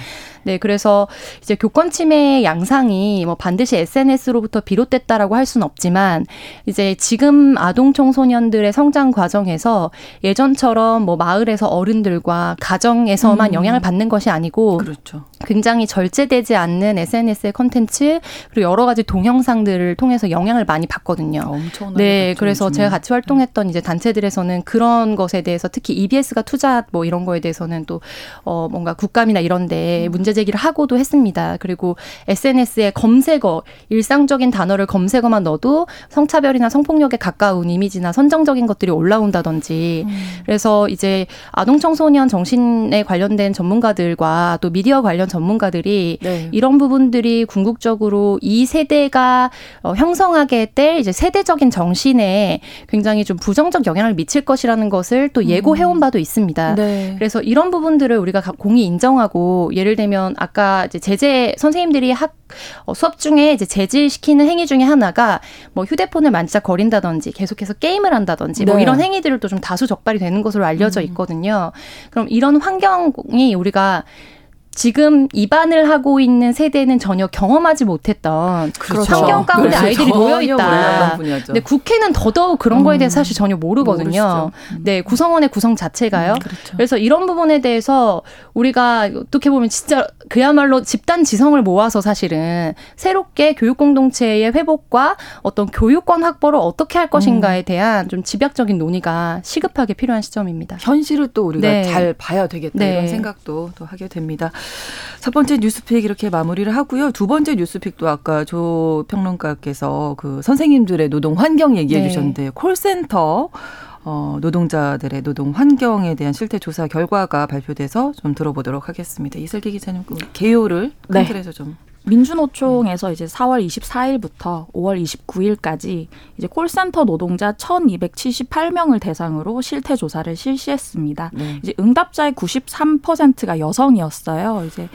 네. 네, 그래서 이제 교권 침해의 양상이 뭐 반드시 SNS로부터 비롯됐다라고 할 수는 없지만 이제 지금 아동 청소년들의 성장 과정에서 예전처럼 뭐 마을에서 어른들과 가정에서만 음. 영향을 받는 것이 아니고 그렇죠. 굉장히 절제되지 않는 SNS의 컨텐츠 그리고 여러 가지 동영상들을 통해서 영향을 많이 받거든요. 엄청나게 네, 그래서 좀- 제가 같이 활동했던 이제 단체들에서는 그런 것에 대해서 특히 EBS가 투자 뭐 이런 거에 대해서는 또 어 뭔가 국감이나 이런데 음. 문제 제기를 하고도 했습니다. 그리고 SNS에 검색어 일상적인 단어를 검색어만 넣어도 성차별이나 성폭력에 가까운 이미지나 선정적인 것들이 올라온다든지 음. 그래서 이제 아동 청소년 정신에 관련된 전문가들과 또 미디어 관련 전문가들이 네. 이런 부분들이 궁극적으로 이 세대가 어, 형성하게 될 이제 세대적인 정신에 굉장히 좀 부정적 영향을 미칠 것이라는 것을 또 예고해온 바도 있습니다. 네. 그래서 이런 부분들을 우리가 가- 공히 인정하고 예를 들면 아까 이제 제재 선생님들이 학 어, 수업 중에 이제 제지시키는 행위 중에 하나가 뭐 휴대폰을 만지작거린다든지 계속해서 게임을 한다든지 뭐 네. 이런 행위들을 또좀 다수 적발이 되는 것으로 알려져 음. 있거든요. 그럼 이런 환경이 우리가 지금 입안을 하고 있는 세대는 전혀 경험하지 못했던 그렇죠. 환경 가운데 그래서 아이들이 모여 있다. 근데 국회는 더더욱 그런 거에 대해서 음. 사실 전혀 모르거든요. 음. 네, 구성원의 구성 자체가요. 그렇죠. 그래서 이런 부분에 대해서 우리가 어떻게 보면 진짜 그야말로 집단 지성을 모아서 사실은 새롭게 교육 공동체의 회복과 어떤 교육권 확보를 어떻게 할 음. 것인가에 대한 좀 집약적인 논의가 시급하게 필요한 시점입니다. 현실을 또 우리가 네. 잘 봐야 되겠다 네. 이런 생각도 또 하게 됩니다. 첫 번째 뉴스픽 이렇게 마무리를 하고요. 두 번째 뉴스픽도 아까 조 평론가께서 그 선생님들의 노동 환경 얘기해 네. 주셨는데 콜센터 어, 노동자들의 노동 환경에 대한 실태 조사 결과가 발표돼서 좀 들어보도록 하겠습니다. 이슬기 기자님 그 개요를 큰 네. 틀에서 좀 민주노총에서 이제 4월 24일부터 5월 29일까지 이제 콜센터 노동자 1,278명을 대상으로 실태 조사를 실시했습니다. 네. 이제 응답자의 93%가 여성이었어요. 이제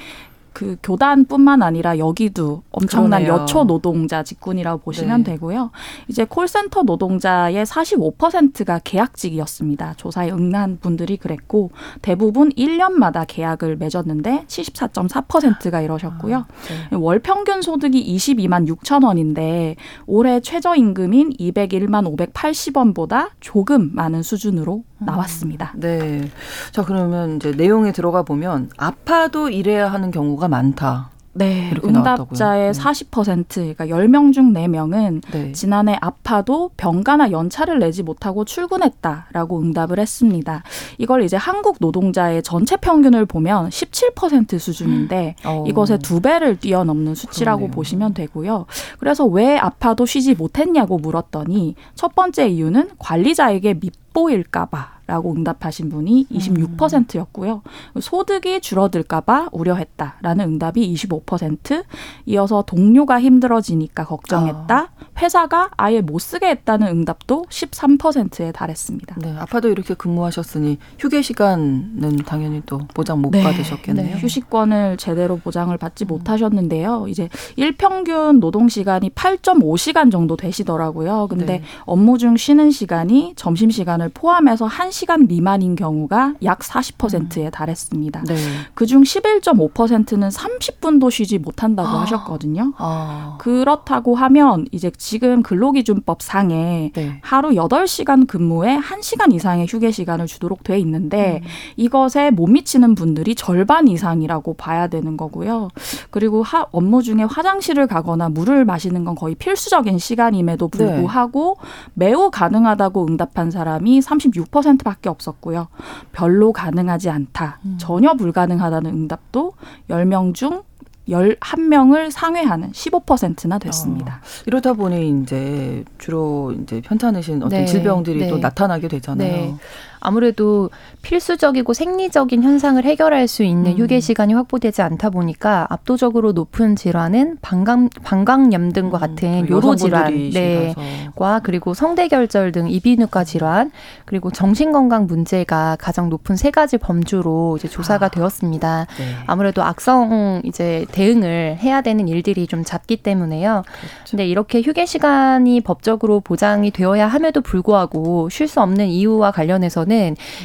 그 교단뿐만 아니라 여기도 엄청난 그러네요. 여초 노동자 직군이라고 보시면 네. 되고요. 이제 콜센터 노동자의 45%가 계약직이었습니다. 조사에 응한 분들이 그랬고 대부분 1년마다 계약을 맺었는데 74.4%가 이러셨고요. 네. 월 평균 소득이 22만 6천 원인데 올해 최저임금인 201만 580원보다 조금 많은 수준으로 나왔습니다. 네. 자 그러면 이제 내용에 들어가 보면 아파도 일해야 하는 경우가 많다. 네, 응답자의 나왔다고요? 40% 그러니까 10명 중 4명은 네. 지난해 아파도 병가나 연차를 내지 못하고 출근했다라고 응답을 했습니다. 이걸 이제 한국 노동자의 전체 평균을 보면 17% 수준인데 어. 이것의 두 배를 뛰어넘는 수치라고 그러네요. 보시면 되고요. 그래서 왜 아파도 쉬지 못했냐고 물었더니 첫 번째 이유는 관리자에게 밉 보일까봐. 라고 응답하신 분이 26%였고요. 소득이 줄어들까봐 우려했다라는 응답이 25%, 이어서 동료가 힘들어지니까 걱정했다, 회사가 아예 못 쓰게 했다는 응답도 13%에 달했습니다. 네, 아파도 이렇게 근무하셨으니 휴게 시간은 당연히 또 보장 못 네. 받으셨겠네요. 휴식권을 제대로 보장을 받지 못하셨는데요. 이제 일평균 노동 시간이 8.5시간 정도 되시더라고요. 근데 네. 업무 중 쉬는 시간이 점심 시간을 포함해서 1 1시간 미만인 경우가 약 40%에 달했습니다. 네. 그중 11.5%는 30분도 쉬지 못한다고 아. 하셨거든요. 아. 그렇다고 하면 이제 지금 근로기준법 상에 네. 하루 8시간 근무에 1시간 이상의 휴게 시간을 주도록 돼 있는데 음. 이것에 못 미치는 분들이 절반 이상이라고 봐야 되는 거고요. 그리고 하, 업무 중에 화장실을 가거나 물을 마시는 건 거의 필수적인 시간임에도 네. 불구하고 매우 가능하다고 응답한 사람이 36% 밖에 없었고요. 별로 가능하지 않다. 음. 전혀 불가능하다는 응답도 10명 중 11명을 상회하는 15%나 됐습니다. 이러다 보니 이제 주로 이제 편찮으신 어떤 네, 질병들이 네. 또 나타나게 되잖아요. 네. 아무래도 필수적이고 생리적인 현상을 해결할 수 있는 음. 휴게 시간이 확보되지 않다 보니까 압도적으로 높은 질환은 방광 방광염 등과 같은 요로 질환, 네, 여성분들이시라서. 과 그리고 성대결절 등 이비인후과 질환 그리고 정신건강 문제가 가장 높은 세 가지 범주로 이제 조사가 아. 되었습니다. 네. 아무래도 악성 이제 대응을 해야 되는 일들이 좀 잦기 때문에요. 그렇죠. 근데 이렇게 휴게 시간이 법적으로 보장이 되어야 함에도 불구하고 쉴 수 없는 이유와 관련해서는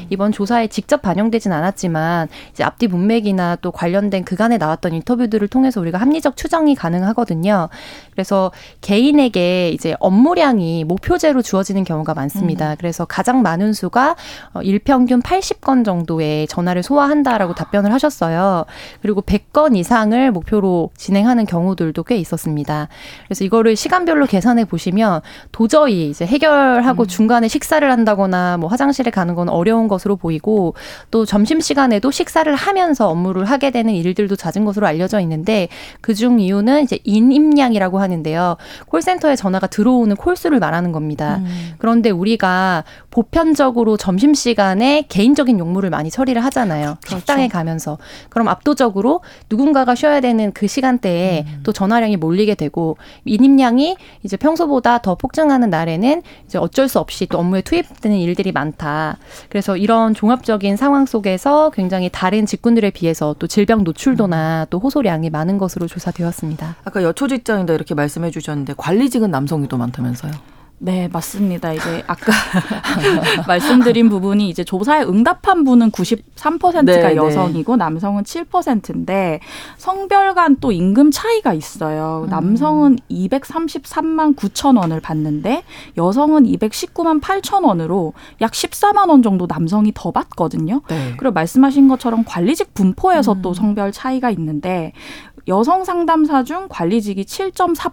이번 조사에 직접 반영되진 않았지만 이제 앞뒤 문맥이나 또 관련된 그간에 나왔던 인터뷰들을 통해서 우리가 합리적 추정이 가능하거든요. 그래서 개인에게 이제 업무량이 목표제로 주어지는 경우가 많습니다. 그래서 가장 많은 수가 어, 일평균 80건 정도의 전화를 소화한다라고 답변을 하셨어요. 그리고 100건 이상을 목표로 진행하는 경우들도 꽤 있었습니다. 그래서 이거를 시간별로 계산해 보시면 도저히 이제 해결하고 중간에 식사를 한다거나 뭐 화장실에 가는 건 어려운 것으로 보이고 또 점심 시간에도 식사를 하면서 업무를 하게 되는 일들도 잦은 것으로 알려져 있는데 그중 이유는 이제 인임량이라고 하는데요. 콜센터에 전화가 들어오는 콜수를 말하는 겁니다. 음. 그런데 우리가 보편적으로 점심 시간에 개인적인 용무를 많이 처리를 하잖아요. 식당에 가면서. 그럼 압도적으로 누군가가 쉬어야 되는 그 시간대에 또 전화량이 몰리게 되고 인임량이 이제 평소보다 더 폭증하는 날에는 이제 어쩔 수 없이 또 업무에 투입되는 일들이 많다. 그래서 이런 종합적인 상황 속에서 굉장히 다른 직군들에 비해서 또 질병 노출도나 또 호소량이 많은 것으로 조사되었습니다. 아까 여초 직장이다 이렇게 말씀해 주셨는데 관리직은 남성이 더 많다면서요? 네, 맞습니다. 이제 아까 말씀드린 부분이 이제 조사에 응답한 분은 93%가 네, 네. 여성이고 남성은 7%인데 성별 간 또 임금 차이가 있어요. 남성은 233만 9천 원을 받는데 여성은 219만 8천 원으로 약 14만 원 정도 남성이 더 받거든요. 네. 그리고 말씀하신 것처럼 관리직 분포에서 또 성별 차이가 있는데 여성 상담사 중 관리직이 7.4%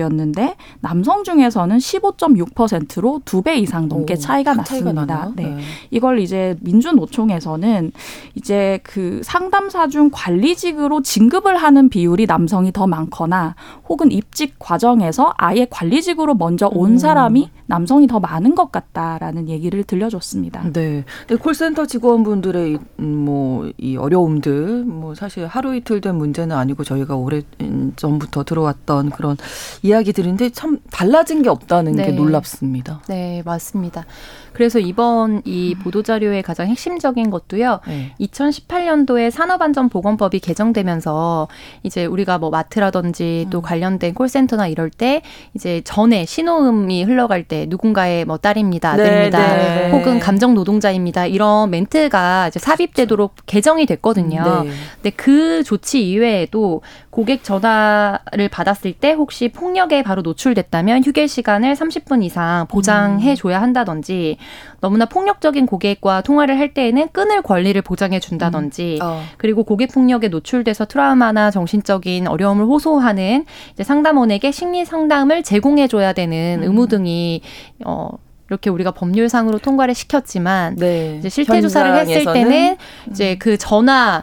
였는데 남성 중에서는 15.6%로 두 배 이상 넘게 오, 차이가 큰 차이가 났습니다. 네. 네. 이걸 이제 민주노총에서는 이제 그 상담사 중 관리직으로 진급을 하는 비율이 남성이 더 많거나 혹은 입직 과정에서 아예 관리직으로 먼저 온 음. 사람이 남성이 더 많은 것 같다라는 얘기를 들려줬습니다. 네. 콜센터 직원분들의 뭐 이 어려움들 뭐 사실 하루 이틀 된 문제는 아니고 저희가 오래 전부터 들어왔던 그런 이야기들인데 참 달라진 게 없다는 게 네. 놀랍습니다. 네, 맞습니다. 그래서 이번 이 보도자료의 가장 핵심적인 것도요. 네. 2018년도에 산업안전보건법이 개정되면서 이제 우리가 뭐 마트라든지 또 관련된 콜센터나 이럴 때 이제 전에 신호음이 흘러갈 때 누군가의 뭐 딸입니다, 아들입니다, 네, 네. 혹은 감정 노동자입니다 이런 멘트가 이제 삽입되도록 개정이 됐거든요. 네. 근데 그 조치 이외에도 고객 전화를 받았을 때 혹시 폭력에 바로 노출됐다면 휴게 시간을 30분 이상 보장해 줘야 한다든지 너무나 폭력적인 고객과 통화를 할 때에는 끊을 권리를 보장해 준다든지 어. 그리고 고객 폭력에 노출돼서 트라우마나 정신적인 어려움을 호소하는 이제 상담원에게 심리 상담을 제공해 줘야 되는 의무 등이 어 이렇게 우리가 법률상으로 통과를 시켰지만 네. 이제 실태 조사를 했을 때는 이제 그 전화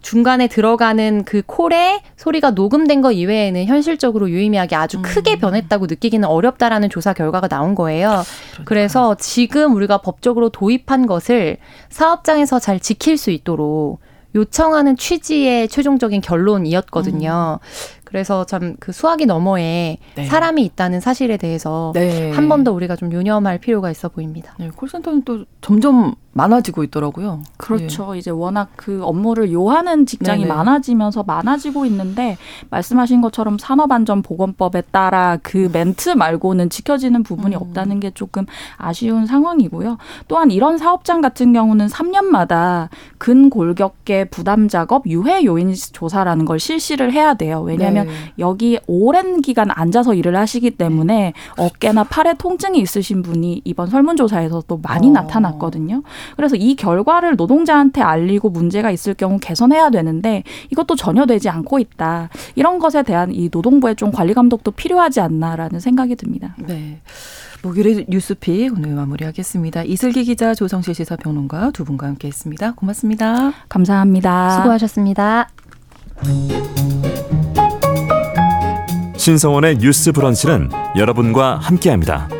중간에 들어가는 그 콜의 소리가 녹음된 거 이외에는 현실적으로 유의미하게 아주 음. 크게 변했다고 느끼기는 어렵다라는 조사 결과가 나온 거예요. 그래서 지금 우리가 법적으로 도입한 것을 사업장에서 잘 지킬 수 있도록 요청하는 취지의 최종적인 결론이었거든요. 그래서 참 그 수학이 너머에 네. 사람이 있다는 사실에 대해서 네. 한번 더 우리가 좀 유념할 필요가 있어 보입니다. 네, 콜센터는 또 점점 많아지고 있더라고요. 그렇죠. 예. 이제 워낙 그 업무를 요하는 직장이 네네. 많아지면서 많아지고 있는데 말씀하신 것처럼 산업안전보건법에 따라 그 멘트 말고는 지켜지는 부분이 음. 없다는 게 조금 아쉬운 상황이고요. 또한 이런 사업장 같은 경우는 3년마다 근골격계 부담 작업 유해 요인 조사라는 걸 실시를 해야 돼요. 왜냐하면 네. 여기 오랜 기간 앉아서 일을 하시기 때문에 어깨나 팔에 통증이 있으신 분이 이번 설문조사에서 또 많이 어. 나타났거든요. 그래서 이 결과를 노동자한테 알리고 문제가 있을 경우 개선해야 되는데 이것도 전혀 되지 않고 있다. 이런 것에 대한 이 노동부의 좀 관리 감독도 필요하지 않나라는 생각이 듭니다. 네. 목요일 뉴스픽 오늘 마무리하겠습니다. 이슬기 기자, 조성실 시사평론가 두 분과 함께했습니다. 고맙습니다. 감사합니다. 수고하셨습니다. 신성원의 뉴스 브런치는 여러분과 함께합니다.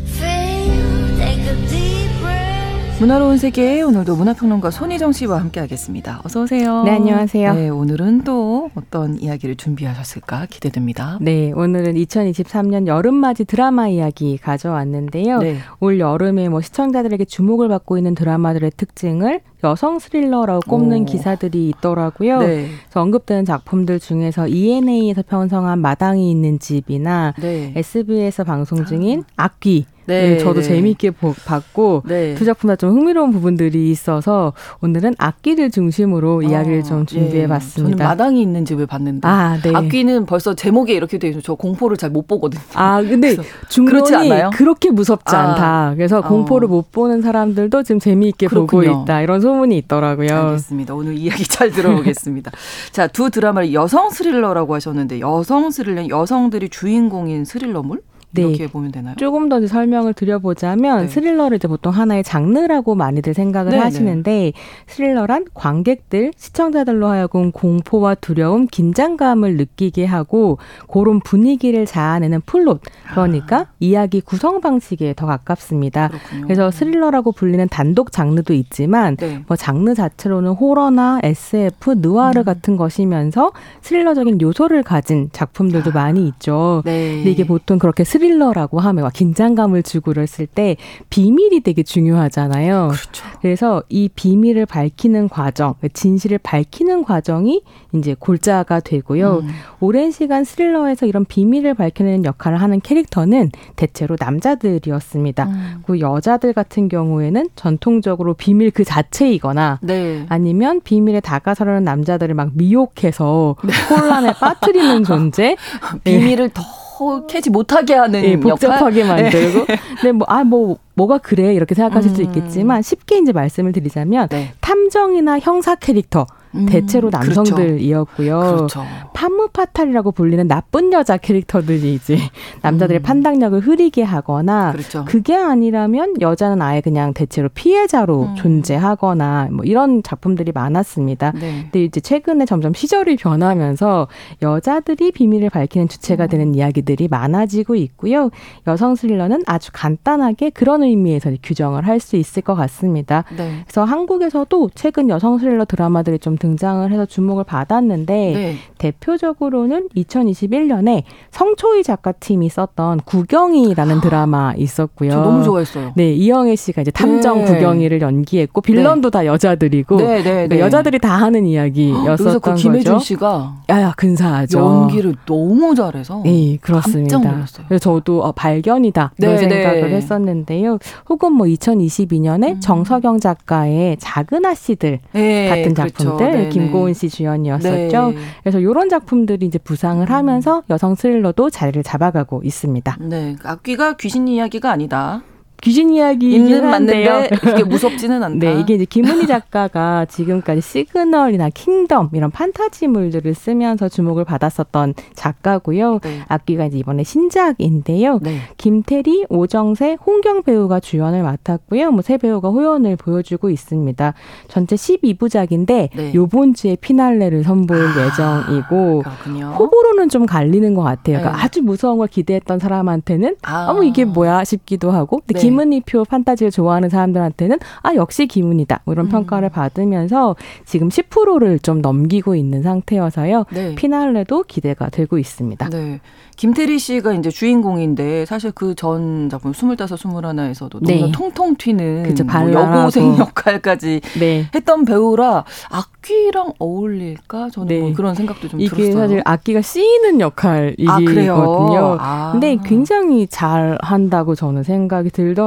문화로운 세계 오늘도 문화평론가 손희정 씨와 함께하겠습니다. 어서 오세요. 네 안녕하세요. 네 오늘은 또 어떤 이야기를 준비하셨을까 기대됩니다. 네 오늘은 2023년 여름맞이 드라마 이야기 가져왔는데요. 네. 올 여름에 뭐 시청자들에게 주목을 받고 있는 드라마들의 특징을 여성 스릴러라고 꼽는 오. 기사들이 있더라고요. 네. 그래서 언급되는 작품들 중에서 ENA에서 편성한 마당이 있는 집이나 네. SBS에서 방송 중인 아. 악귀 네, 저도 네. 재미있게 보, 봤고 네. 두 작품 다 좀 흥미로운 부분들이 있어서 오늘은 악기를 중심으로 어, 이야기를 좀 준비해봤습니다. 저는 마당이 있는 집을 봤는데 아, 네. 악기는 벌써 제목에 이렇게 돼 있어서 저 공포를 잘 못 보거든요. 아 근데 중론이 그렇게 무섭지 아. 않다. 그래서 어. 공포를 못 보는 사람들도 지금 재미있게 그렇군요. 보고 있다. 이런 소문이 있더라고요. 알겠습니다. 오늘 이야기 잘 들어보겠습니다. 자, 두 드라마를 여성 스릴러라고 하셨는데 여성 스릴러 여성들이 주인공인 스릴러물? 네. 이렇게 보면 되나요? 조금 더 설명을 드려보자면 네. 스릴러를 이제 보통 하나의 장르라고 많이들 생각을 네, 네. 하시는데 스릴러란 관객들, 시청자들로 하여금 공포와 두려움, 긴장감을 느끼게 하고 그런 분위기를 자아내는 플롯 그러니까 아. 이야기 구성 방식에 더 가깝습니다. 그렇군요. 그래서 스릴러라고 불리는 단독 장르도 있지만 네. 뭐 장르 자체로는 호러나 SF, 느와르 음. 같은 것이면서 스릴러적인 요소를 가진 작품들도 아. 많이 있죠. 네. 근데 이게 보통 그렇게 스릴 스릴러라고 하면 긴장감을 주고 그랬을 때 비밀이 되게 중요하잖아요. 그렇죠. 그래서 이 비밀을 밝히는 과정, 진실을 밝히는 과정이 이제 골자가 되고요. 음. 오랜 시간 스릴러에서 이런 비밀을 밝혀내는 역할을 하는 캐릭터는 대체로 남자들이었습니다. 음. 그 여자들 같은 경우에는 전통적으로 비밀 그 자체이거나 네. 아니면 비밀에 다가서려는 남자들을 막 미혹해서 네. 혼란에 빠뜨리는 존재. 비밀을 네. 더 캐지 못하게 하는 예, 복잡하게 역할? 만들고. 네. 뭐, 아, 뭐, 뭐가 그래? 이렇게 생각하실 음. 수 있겠지만 쉽게 이제 말씀을 드리자면 네. 탐정이나 형사 캐릭터 음, 대체로 그렇죠. 남성들이었고요. 그렇죠. 파무파탈이라고 불리는 나쁜 여자 캐릭터들이 이제 남자들의 음. 판단력을 흐리게 하거나 그렇죠. 그게 아니라면 여자는 아예 그냥 대체로 피해자로 음. 존재하거나 뭐 이런 작품들이 많았습니다. 네. 근데 이제 최근에 점점 시절이 변하면서 여자들이 비밀을 밝히는 주체가 음. 되는 이야기들이 많아지고 있고요. 여성 스릴러는 아주 간단하게 그런 의미에서 규정을 할 수 있을 것 같습니다. 네. 그래서 한국에서도 최근 여성 스릴러 드라마들이 좀 등장을 해서 주목을 받았는데 네. 대표적으로는 2021년에 성초희 작가팀이 썼던 구경이라는 아, 드라마 있었고요. 저 너무 좋아했어요. 네, 이영애 씨가 이제 탐정 네. 구경이를 연기했고 빌런도 네. 다 여자들이고 네, 네, 그러니까 네. 여자들이 다 하는 이야기였었던 그 거죠. 김혜준 씨가 야야 근사하죠. 연기를 너무 잘해서 네, 그렇습니다. 깜짝 놀랐어요. 그래서 저도 어, 발견이다 이런 생각을 했었는데요. 혹은 뭐 2022년에 음. 정서경 작가의 작은 아씨들 같은 그렇죠. 작품들 네, 김고은 씨 주연이었었죠. 네. 그래서 이런 작품들이 이제 부상을 음. 하면서 여성 스릴러도 자리를 잡아가고 있습니다. 네, 악귀가 귀신 이야기가 아니다. 귀신 이야기는 맞는데 이게 무섭지는 않다. 네, 이게 이제 김은희 작가가 지금까지 시그널이나 킹덤 이런 판타지물들을 쓰면서 주목을 받았었던 작가고요. 네. 악귀가 이제 이번에 신작인데요. 네. 김태리, 오정세, 홍경 배우가 주연을 맡았고요. 뭐 세 배우가 호연을 보여주고 있습니다. 전체 12부작인데 네. 요번 주에 피날레를 선보일 아, 예정이고 그렇군요. 호불호는 좀 갈리는 것 같아요. 그러니까 네. 아주 무서운 걸 기대했던 사람한테는 아, 어머 이게 뭐야 싶기도 하고 근데 네. 김은희표 판타지를 좋아하는 사람들한테는 아 역시 김은희다 뭐 이런 음. 평가를 받으면서 지금 10%를 좀 넘기고 있는 상태여서요. 네. 피날레도 기대가 되고 있습니다. 네. 김태리 씨가 이제 주인공인데 사실 그 전 작품 스물다섯 스물하나에서도 네. 너무 통통 튀는 그쵸, 뭐 여고생 역할까지 네. 했던 배우라 악기랑 어울릴까 저는 네. 뭐 그런 생각도 좀 이게 들었어요. 이게 사실 악기가 씌이는 역할이거든요. 아, 근데 굉장히 잘 한다고 저는 생각이 들더라고요.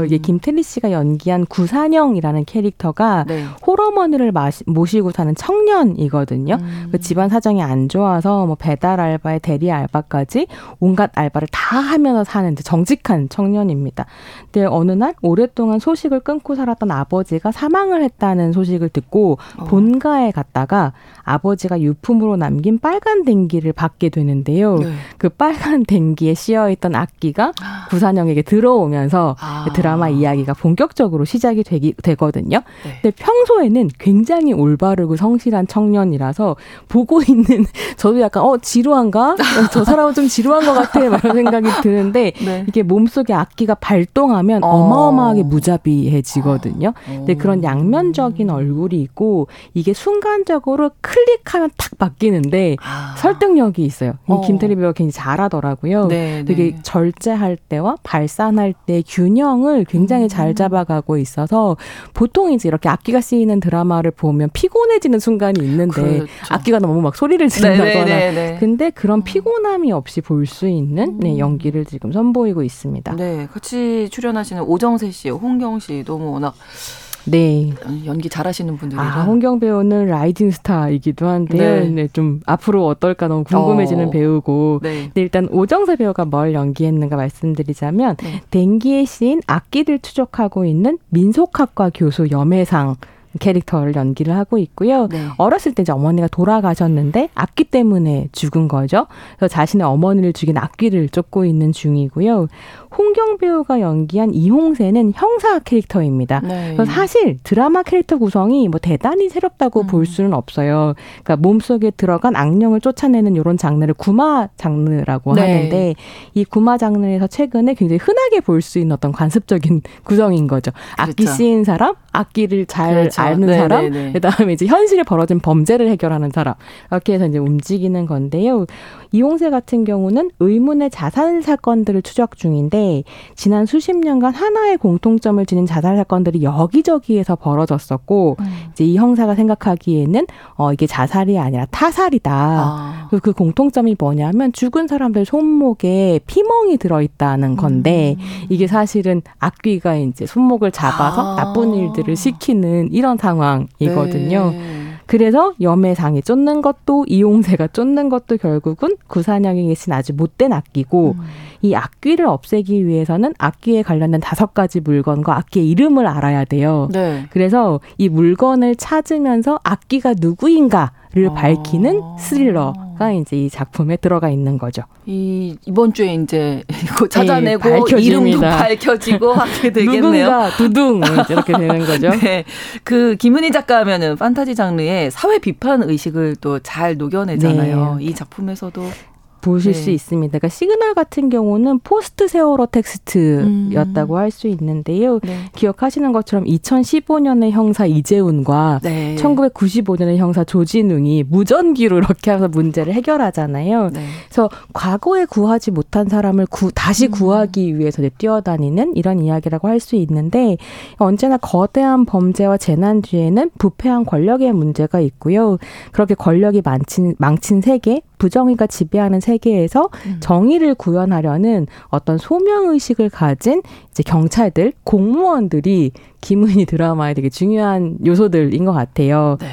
음. 이게 김태리 씨가 연기한 구산영이라는 캐릭터가 네. 호러머니를 마시, 모시고 사는 청년이거든요. 음. 그 집안 사정이 안 좋아서 뭐 배달 알바에 대리 알바까지 온갖 알바를 다 하면서 사는 정직한 청년입니다. 근데 어느 날 오랫동안 소식을 끊고 살았던 아버지가 사망을 했다는 소식을 듣고 어. 본가에 갔다가 아버지가 유품으로 남긴 빨간 댕기를 받게 되는데요. 네. 그 빨간 댕기에 씌어 있던 악기가 구산영에게 들어오면서 아. 드라마 이야기가 본격적으로 시작이 되기, 되거든요. 네. 근데 평소에는 굉장히 올바르고 성실한 청년이라서 보고 있는 저도 약간 어 지루한가? 저 사람은 좀 지루한 것 같아. 이런 생각이 드는데 네. 이게 몸속에 악기가 발동하면 어. 마어마하게 무자비해지거든요. 어. 근데 그런 양면적인 얼굴이 있고 이게 순간적으로 클릭하면 탁 바뀌는데 아. 설득력이 있어요. 어. 김태리 배우가 굉장히 잘하더라고요. 네, 되게 네. 절제할 때와 발산할 때 균형을 굉장히 음. 잘 잡아가고 있어서 보통 이제 이렇게 악기가 쓰이는 드라마를 보면 피곤해지는 순간이 있는데 그렇죠. 악기가 너무 막 소리를 지른다거나 네, 네, 네, 근데 그런 음. 피곤함이 없이 볼 수 있는 네, 음. 연기를 지금 선보이고 있습니다. 네, 같이 출연하시는 오정세 씨, 홍경 씨도 뭐 워낙 네. 연기 잘하시는 분들이라. 아, 홍경 배우는 라이징 스타이기도 한데요. 네. 네. 좀 앞으로 어떨까 너무 궁금해지는 어. 배우고. 네. 네. 일단 오정세 배우가 뭘 연기했는가 말씀드리자면 네. 댕기의 시인 악기를 추적하고 있는 민속학과 교수 염혜상 캐릭터를 연기를 하고 있고요. 네. 어렸을 때 이제 어머니가 돌아가셨는데 악기 때문에 죽은 거죠. 그래서 자신의 어머니를 죽인 악기를 쫓고 있는 중이고요. 홍경 배우가 연기한 이홍세는 형사 캐릭터입니다. 네. 사실 드라마 캐릭터 구성이 뭐 대단히 새롭다고 음. 볼 수는 없어요. 그러니까 몸속에 들어간 악령을 쫓아내는 이런 장르를 구마 장르라고 네. 하는데 이 구마 장르에서 최근에 굉장히 흔하게 볼 수 있는 어떤 관습적인 구성인 거죠. 악기 그렇죠. 쓰인 사람, 악기를 잘 그렇죠. 아는 네, 사람, 네, 네. 그다음에 이제 현실에 벌어진 범죄를 해결하는 사람 이렇게 해서 이제 움직이는 건데요. 이용세 같은 경우는 의문의 자살 사건들을 추적 중인데 지난 수십 년간 하나의 공통점을 지닌 자살 사건들이 여기저기에서 벌어졌었고 음. 이제 이 형사가 생각하기에는 어 이게 자살이 아니라 타살이다. 아. 그 공통점이 뭐냐면 죽은 사람들 손목에 피멍이 들어 있다는 건데 음. 이게 사실은 악귀가 이제 손목을 잡아서 아. 나쁜 일들을 시키는 이런 상황이거든요. 네. 그래서 염해상이 쫓는 것도 이용세가 쫓는 것도 결국은 구산형에 계신 아주 못된 악기고 음. 이 악귀를 없애기 위해서는 악귀에 관련된 다섯 가지 물건과 악기의 이름을 알아야 돼요. 네. 그래서 이 물건을 찾으면서 악기가 누구인가 를 아. 밝히는 스릴러가 이제 이 작품에 들어가 있는 거죠. 이 이번 주에 이제 찾아내고 네, 이름도 밝혀지고 하게 되겠네요. 누군가 두둥 이렇게 되는 거죠. 네, 그 김은희 작가 하면은 판타지 장르의 사회 비판 의식을 또 잘 녹여내잖아요. 네. 이 작품에서도 보실 네. 수 있습니다. 그러니까 시그널 같은 경우는 포스트 세월호 텍스트였다고 음. 할수 있는데요. 네. 기억하시는 것처럼 2015년의 형사 이제훈과 네. 1995년의 형사 조진웅이 무전기로 이렇게 해서 문제를 해결하잖아요. 네. 그래서 과거에 구하지 못한 사람을 구, 다시 음. 구하기 위해서 뛰어다니는 이런 이야기라고 할 수 있는데 언제나 거대한 범죄와 재난 뒤에는 부패한 권력의 문제가 있고요. 그렇게 권력이 망친, 망친 세계, 부정의가 지배하는 세계에서 음. 정의를 구현하려는 어떤 소명 의식을 가진 이제 경찰들, 공무원들이 김은희 드라마에 되게 중요한 요소들인 것 같아요. 네.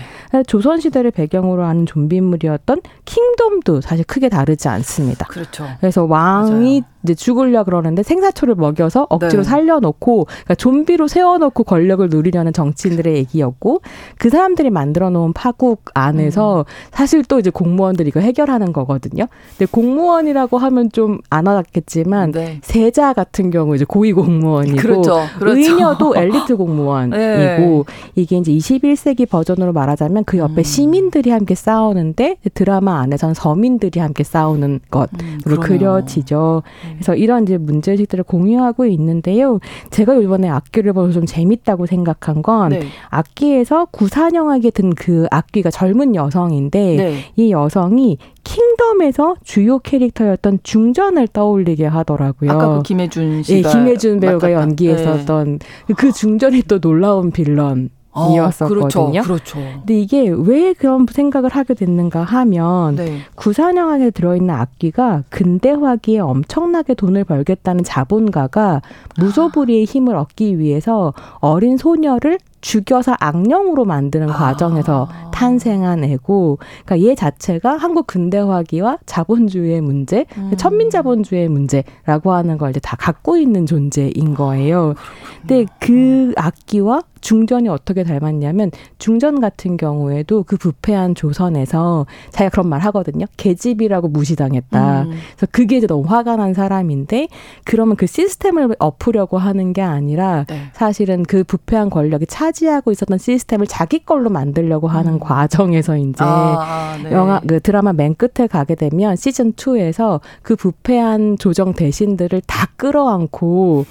조선 시대를 배경으로 하는 좀비물이었던 킹덤도 사실 크게 다르지 않습니다. 그렇죠. 그래서 왕이 맞아요. 이제 죽으려 그러는데 생사초를 먹여서 억지로 네. 살려놓고 그러니까 좀비로 세워놓고 권력을 누리려는 정치인들의 얘기였고 그 사람들이 만들어 놓은 파국 안에서 음. 사실 또 이제 공무원들이 이거 해결하는 거거든요. 근데 공무원이라고 하면 좀 안 와닿겠지만 네. 세자 같은 경우 이제 고위 공무원이고 그렇죠. 그렇죠. 의녀도 엘리트 공무원이고 네. 이게 이제 21세기 버전으로 말하자면 그 옆에 음. 시민들이 함께 싸우는데 드라마 안에서는 서민들이 함께 싸우는 것으로 음. 그려지죠. 음. 그래서 이런 이제 문제의식들을 공유하고 있는데요. 제가 이번에 악기를 보면서 좀 재밌다고 생각한 건 네. 악기에서 구사령하게 든 그 악기가 젊은 여성인데 네. 이 여성이 킹덤에서 주요 캐릭터였던 중전을 떠올리게 하더라고요. 아까 그 김혜준 예, 씨가 김혜준 배우가 맡았다. 연기했었던 그 중전이 또 놀라운 빌런. 어, 이었었거든요. 그렇죠. 그렇죠. 근데 이게 왜 그런 생각을 하게 됐는가 하면 네. 구산형 안에 들어있는 악기가 근대화기에 엄청나게 돈을 벌겠다는 자본가가 무소불위의 힘을 얻기 위해서 어린 소녀를 죽여서 악령으로 만드는 과정에서 아. 탄생한 애고, 그러니까 얘 자체가 한국 근대화기와 자본주의의 문제, 음. 천민자본주의의 문제라고 하는 걸 이제 다 갖고 있는 존재인 거예요. 근데 그 악기와 중전이 어떻게 닮았냐면 중전 같은 경우에도 그 부패한 조선에서 자기가 그런 말 하거든요. 계집이라고 무시당했다. 음. 그래서 그게 이제 너무 화가 난 사람인데 그러면 그 시스템을 엎으려고 하는 게 아니라 네. 사실은 그 부패한 권력이 차지하고 있었던 시스템을 자기 걸로 만들려고 하는 음. 과정에서 이제 아, 아, 네. 영화 그 드라마 맨 끝에 가게 되면 시즌 2에서 그 부패한 조정 대신들을 다 끌어안고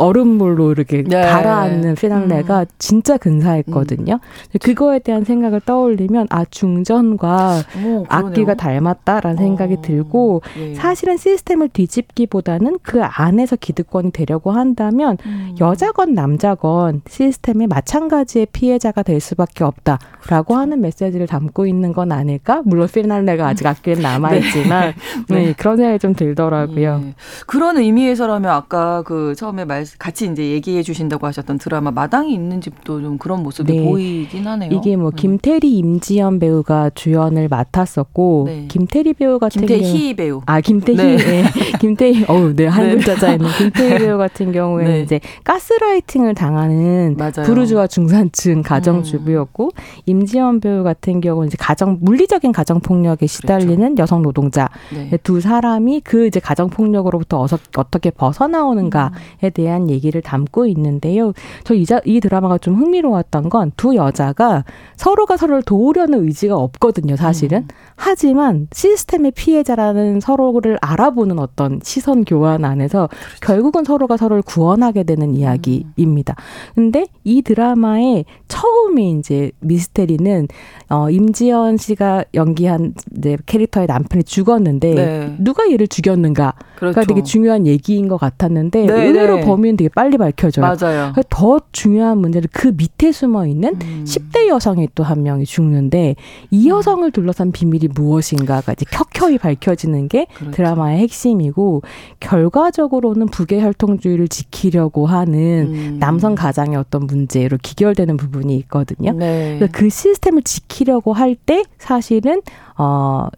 얼음물로 이렇게 네. 가라앉는 피날레가 음. 진짜 근사했거든요. 그거에 대한 생각을 떠올리면 아 중전과 어머, 악기가 그러네요. 닮았다라는 생각이 어, 들고 예. 사실은 시스템을 뒤집기보다는 그 안에서 기득권이 되려고 한다면 음. 여자건 남자건 시스템이 마찬가지의 피해자가 될 수밖에 없다라고 그렇죠. 하는 메시지를 담고 있는 건 아닐까? 물론 피날레가 아직 악기는 남아 있지만 네. 네, 그런 생각이 좀 들더라고요. 예. 그런 의미에서라면 아까 그 처음에 말 같이 이제 얘기해 주신다고 하셨던 드라마 마당이 있는 집도 좀 그런 모습이 네. 보이긴 하네요. 이게 뭐 음. 김태리, 임지연 배우가 주연을 맡았었고 네. 김태리 배우 같은 경우 김태희 배우. 아 김태희, 네. 네. 김태희, 어우, 네, 한 네. 글자자 있는 김태희 배우 같은 경우에는 네. 이제 가스라이팅을 당하는 맞아요. 부르주아 중산층 가정주부였고 임지연 배우 같은 경우는 이제 가정 물리적인 가정 폭력에 시달리는 여성 노동자 네. 두 사람이 그 이제 가정 폭력으로부터 어떻게 벗어나오는가에 음. 대한 얘기를 담고 있는데요. 저 이 이 드라마가 좀 흥미로웠던 건 두 여자가 서로가 서로를 도우려는 의지가 없거든요, 사실은. 음. 하지만 시스템의 피해자라는 서로를 알아보는 어떤 시선 교환 안에서 그렇죠. 결국은 서로가 서로를 구원하게 되는 이야기입니다. 근데 이 드라마의 처음에 이제 미스테리는 어 임지연 씨가 연기한 이제 캐릭터의 남편이 죽었는데 네. 누가 얘를 죽였는가가 그렇죠. 되게 중요한 얘기인 것 같았는데 네, 의외로 네. 범 인은 되게 빨리 밝혀져요. 맞아요. 더 중요한 문제는 그 밑에 숨어 있는 음. 10대 여성이 또 한 명이 죽는데 이 여성을 둘러싼 비밀이 무엇인가가 이제 켜켜이 밝혀지는 게 그렇죠. 드라마의 핵심이고 결과적으로는 북의 혈통주의를 지키려고 하는 음. 남성 가장의 어떤 문제로 기결되는 부분이 있거든요. 네. 그 시스템을 지키려고 할 때 사실은 어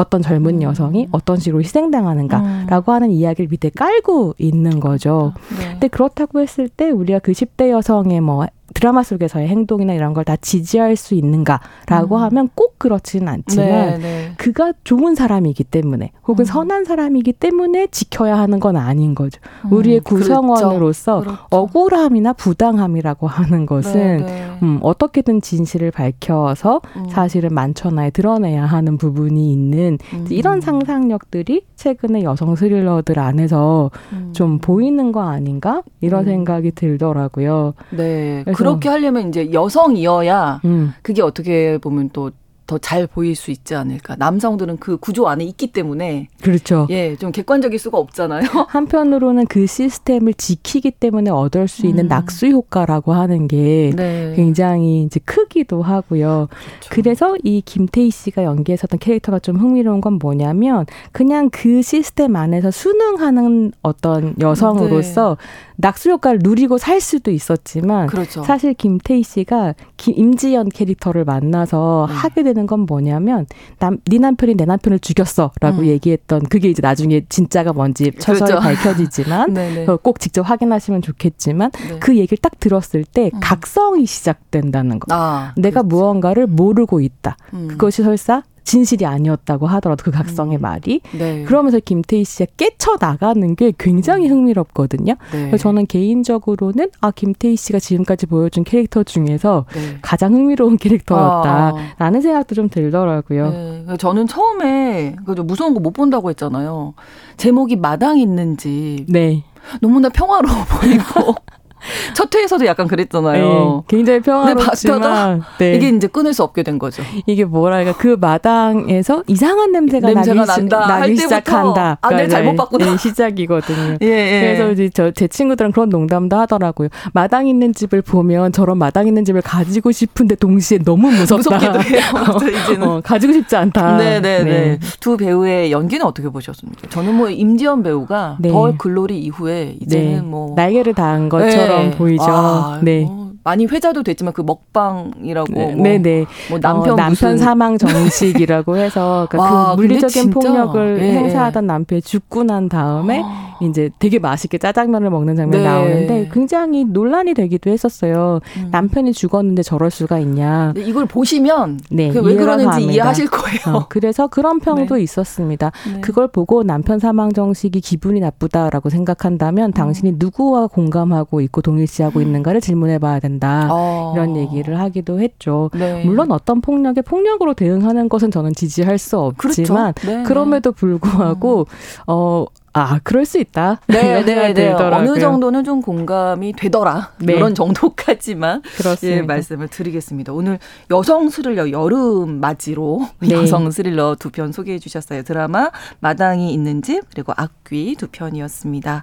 어떤 젊은 음. 여성이 어떤 식으로 희생당하는가라고 음. 하는 이야기를 밑에 깔고 있는 거죠. 네. 근데 그렇다고 했을 때 우리가 그 10대 여성의 뭐 드라마 속에서의 행동이나 이런 걸 다 지지할 수 있는가라고 음. 하면 꼭 그렇지는 않지만 네, 네. 그가 좋은 사람이기 때문에 혹은 음. 선한 사람이기 때문에 지켜야 하는 건 아닌 거죠. 음, 우리의 구성원으로서 그렇죠. 억울함이나 부당함이라고 하는 것은 네, 네. 음, 어떻게든 진실을 밝혀서 음. 사실은 만천하에 드러내야 하는 부분이 있는 음. 이런 상상력들이 최근에 여성 스릴러들 안에서 음. 좀 보이는 거 아닌가 이런 음. 생각이 들더라고요. 네. 그렇게 하려면 이제 여성이어야 음. 그게 어떻게 보면 또 더 잘 보일 수 있지 않을까. 남성들은 그 구조 안에 있기 때문에 그렇죠. 예, 좀 객관적일 수가 없잖아요. 한편으로는 그 시스템을 지키기 때문에 얻을 수 있는 음. 낙수 효과라고 하는 게 네. 굉장히 이제 크기도 하고요. 그래서이 김태희 씨가 연기했었던 캐릭터가 좀 흥미로운 건 뭐냐면 그냥 그 시스템 안에서 순응하는 어떤 여성으로서 낙수 효과를 누리고 살 수도 있었지만 그렇죠. 사실 김태희 씨가 임지연 캐릭터를 만나서 음. 하게 되는 건 뭐냐면 남, 네 남편이 내 남편을 죽였어라고 음. 얘기했던 그게 이제 나중에 진짜가 뭔지 철저히 그렇죠. 밝혀지지만 꼭 직접 확인하시면 좋겠지만 네. 그 얘기를 딱 들었을 때 음. 각성이 시작된다는 거. 아, 내가 그렇죠. 무언가를 모르고 있다. 음. 그것이 설사 진실이 아니었다고 하더라도 그 각성의 음. 말이 네. 그러면서 김태희 씨가 깨쳐 나가는 게 굉장히 음. 흥미롭거든요. 네. 그래서 저는 개인적으로는 아 김태희 씨가 지금까지 보여준 캐릭터 중에서 네. 가장 흥미로운 캐릭터였다라는 아. 생각도 좀 들더라고요. 네. 저는 처음에 무서운 거 못 본다고 했잖아요. 제목이 마당 있는지 네. 너무나 평화로워 보이고 첫 회에서도 약간 그랬잖아요. 네, 굉장히 평화롭지만 네. 이게 이제 끊을 수 없게 된 거죠. 이게 뭐랄까 그 마당에서 이상한 냄새가, 냄새가 나기, 난다, 나기 시작한다. 아, 내 잘못 봤구나. 네, 시작이거든요. 예, 예. 그래서 이제 저 제 친구들은 그런 농담도 하더라고요. 마당 있는 집을 보면 저런 마당 있는 집을 가지고 싶은데 동시에 너무 무섭다. 무섭기도 해요. 이제는 어, 가지고 싶지 않다. 네네네. 네, 네. 두 배우의 연기는 어떻게 보셨습니까? 저는 뭐 임지연 배우가 네. 더 글로리 이후에 이제는 네. 뭐 날개를 닿은 것처럼 것처럼 네. 보이죠. 아, 네. 뭐 많이 회자도 됐지만 그 먹방이라고 네, 뭐, 네, 뭐 남편 어, 남편 사망 정식이라고 해서 그러니까 와, 그 물리적인 폭력을 네. 행사하던 남편이 죽고 난 다음에 아. 이제 되게 맛있게 짜장면을 먹는 장면이 네. 나오는데 굉장히 논란이 되기도 했었어요. 음. 남편이 죽었는데 저럴 수가 있냐. 이걸 보시면 네, 왜 그러는지 합니다. 이해하실 거예요. 어, 그래서 그런 평도 네. 있었습니다. 네. 그걸 보고 남편 사망 정식이 기분이 나쁘다라고 생각한다면 음. 당신이 누구와 공감하고 있고 동일시하고 음. 있는가를 질문해 봐야 된다. 된다 어. 이런 얘기를 하기도 했죠. 네. 물론 어떤 폭력에 폭력으로 대응하는 것은 저는 지지할 수 없지만 그렇죠. 네. 그럼에도 불구하고 음. 어. 아, 그럴 수 있다. 네, 네, 네. 어느 정도는 좀 공감이 되더라. 네. 이런 정도까지만 그렇습니다. 예, 말씀을 드리겠습니다. 오늘 여성 스릴러 여름 맞이로 네. 여성 스릴러 두 편 소개해 주셨어요. 드라마 마당이 있는 집 그리고 악귀 두 편이었습니다.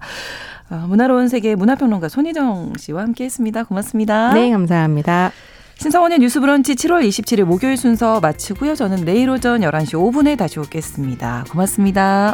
어, 문화로운 세계 문화평론가 손희정 씨와 함께했습니다. 고맙습니다. 네, 감사합니다. 신성원의 뉴스 브런치 7월 27일 목요일 순서 마치고요. 저는 내일 오전 11시 5분에 다시 오겠습니다. 고맙습니다.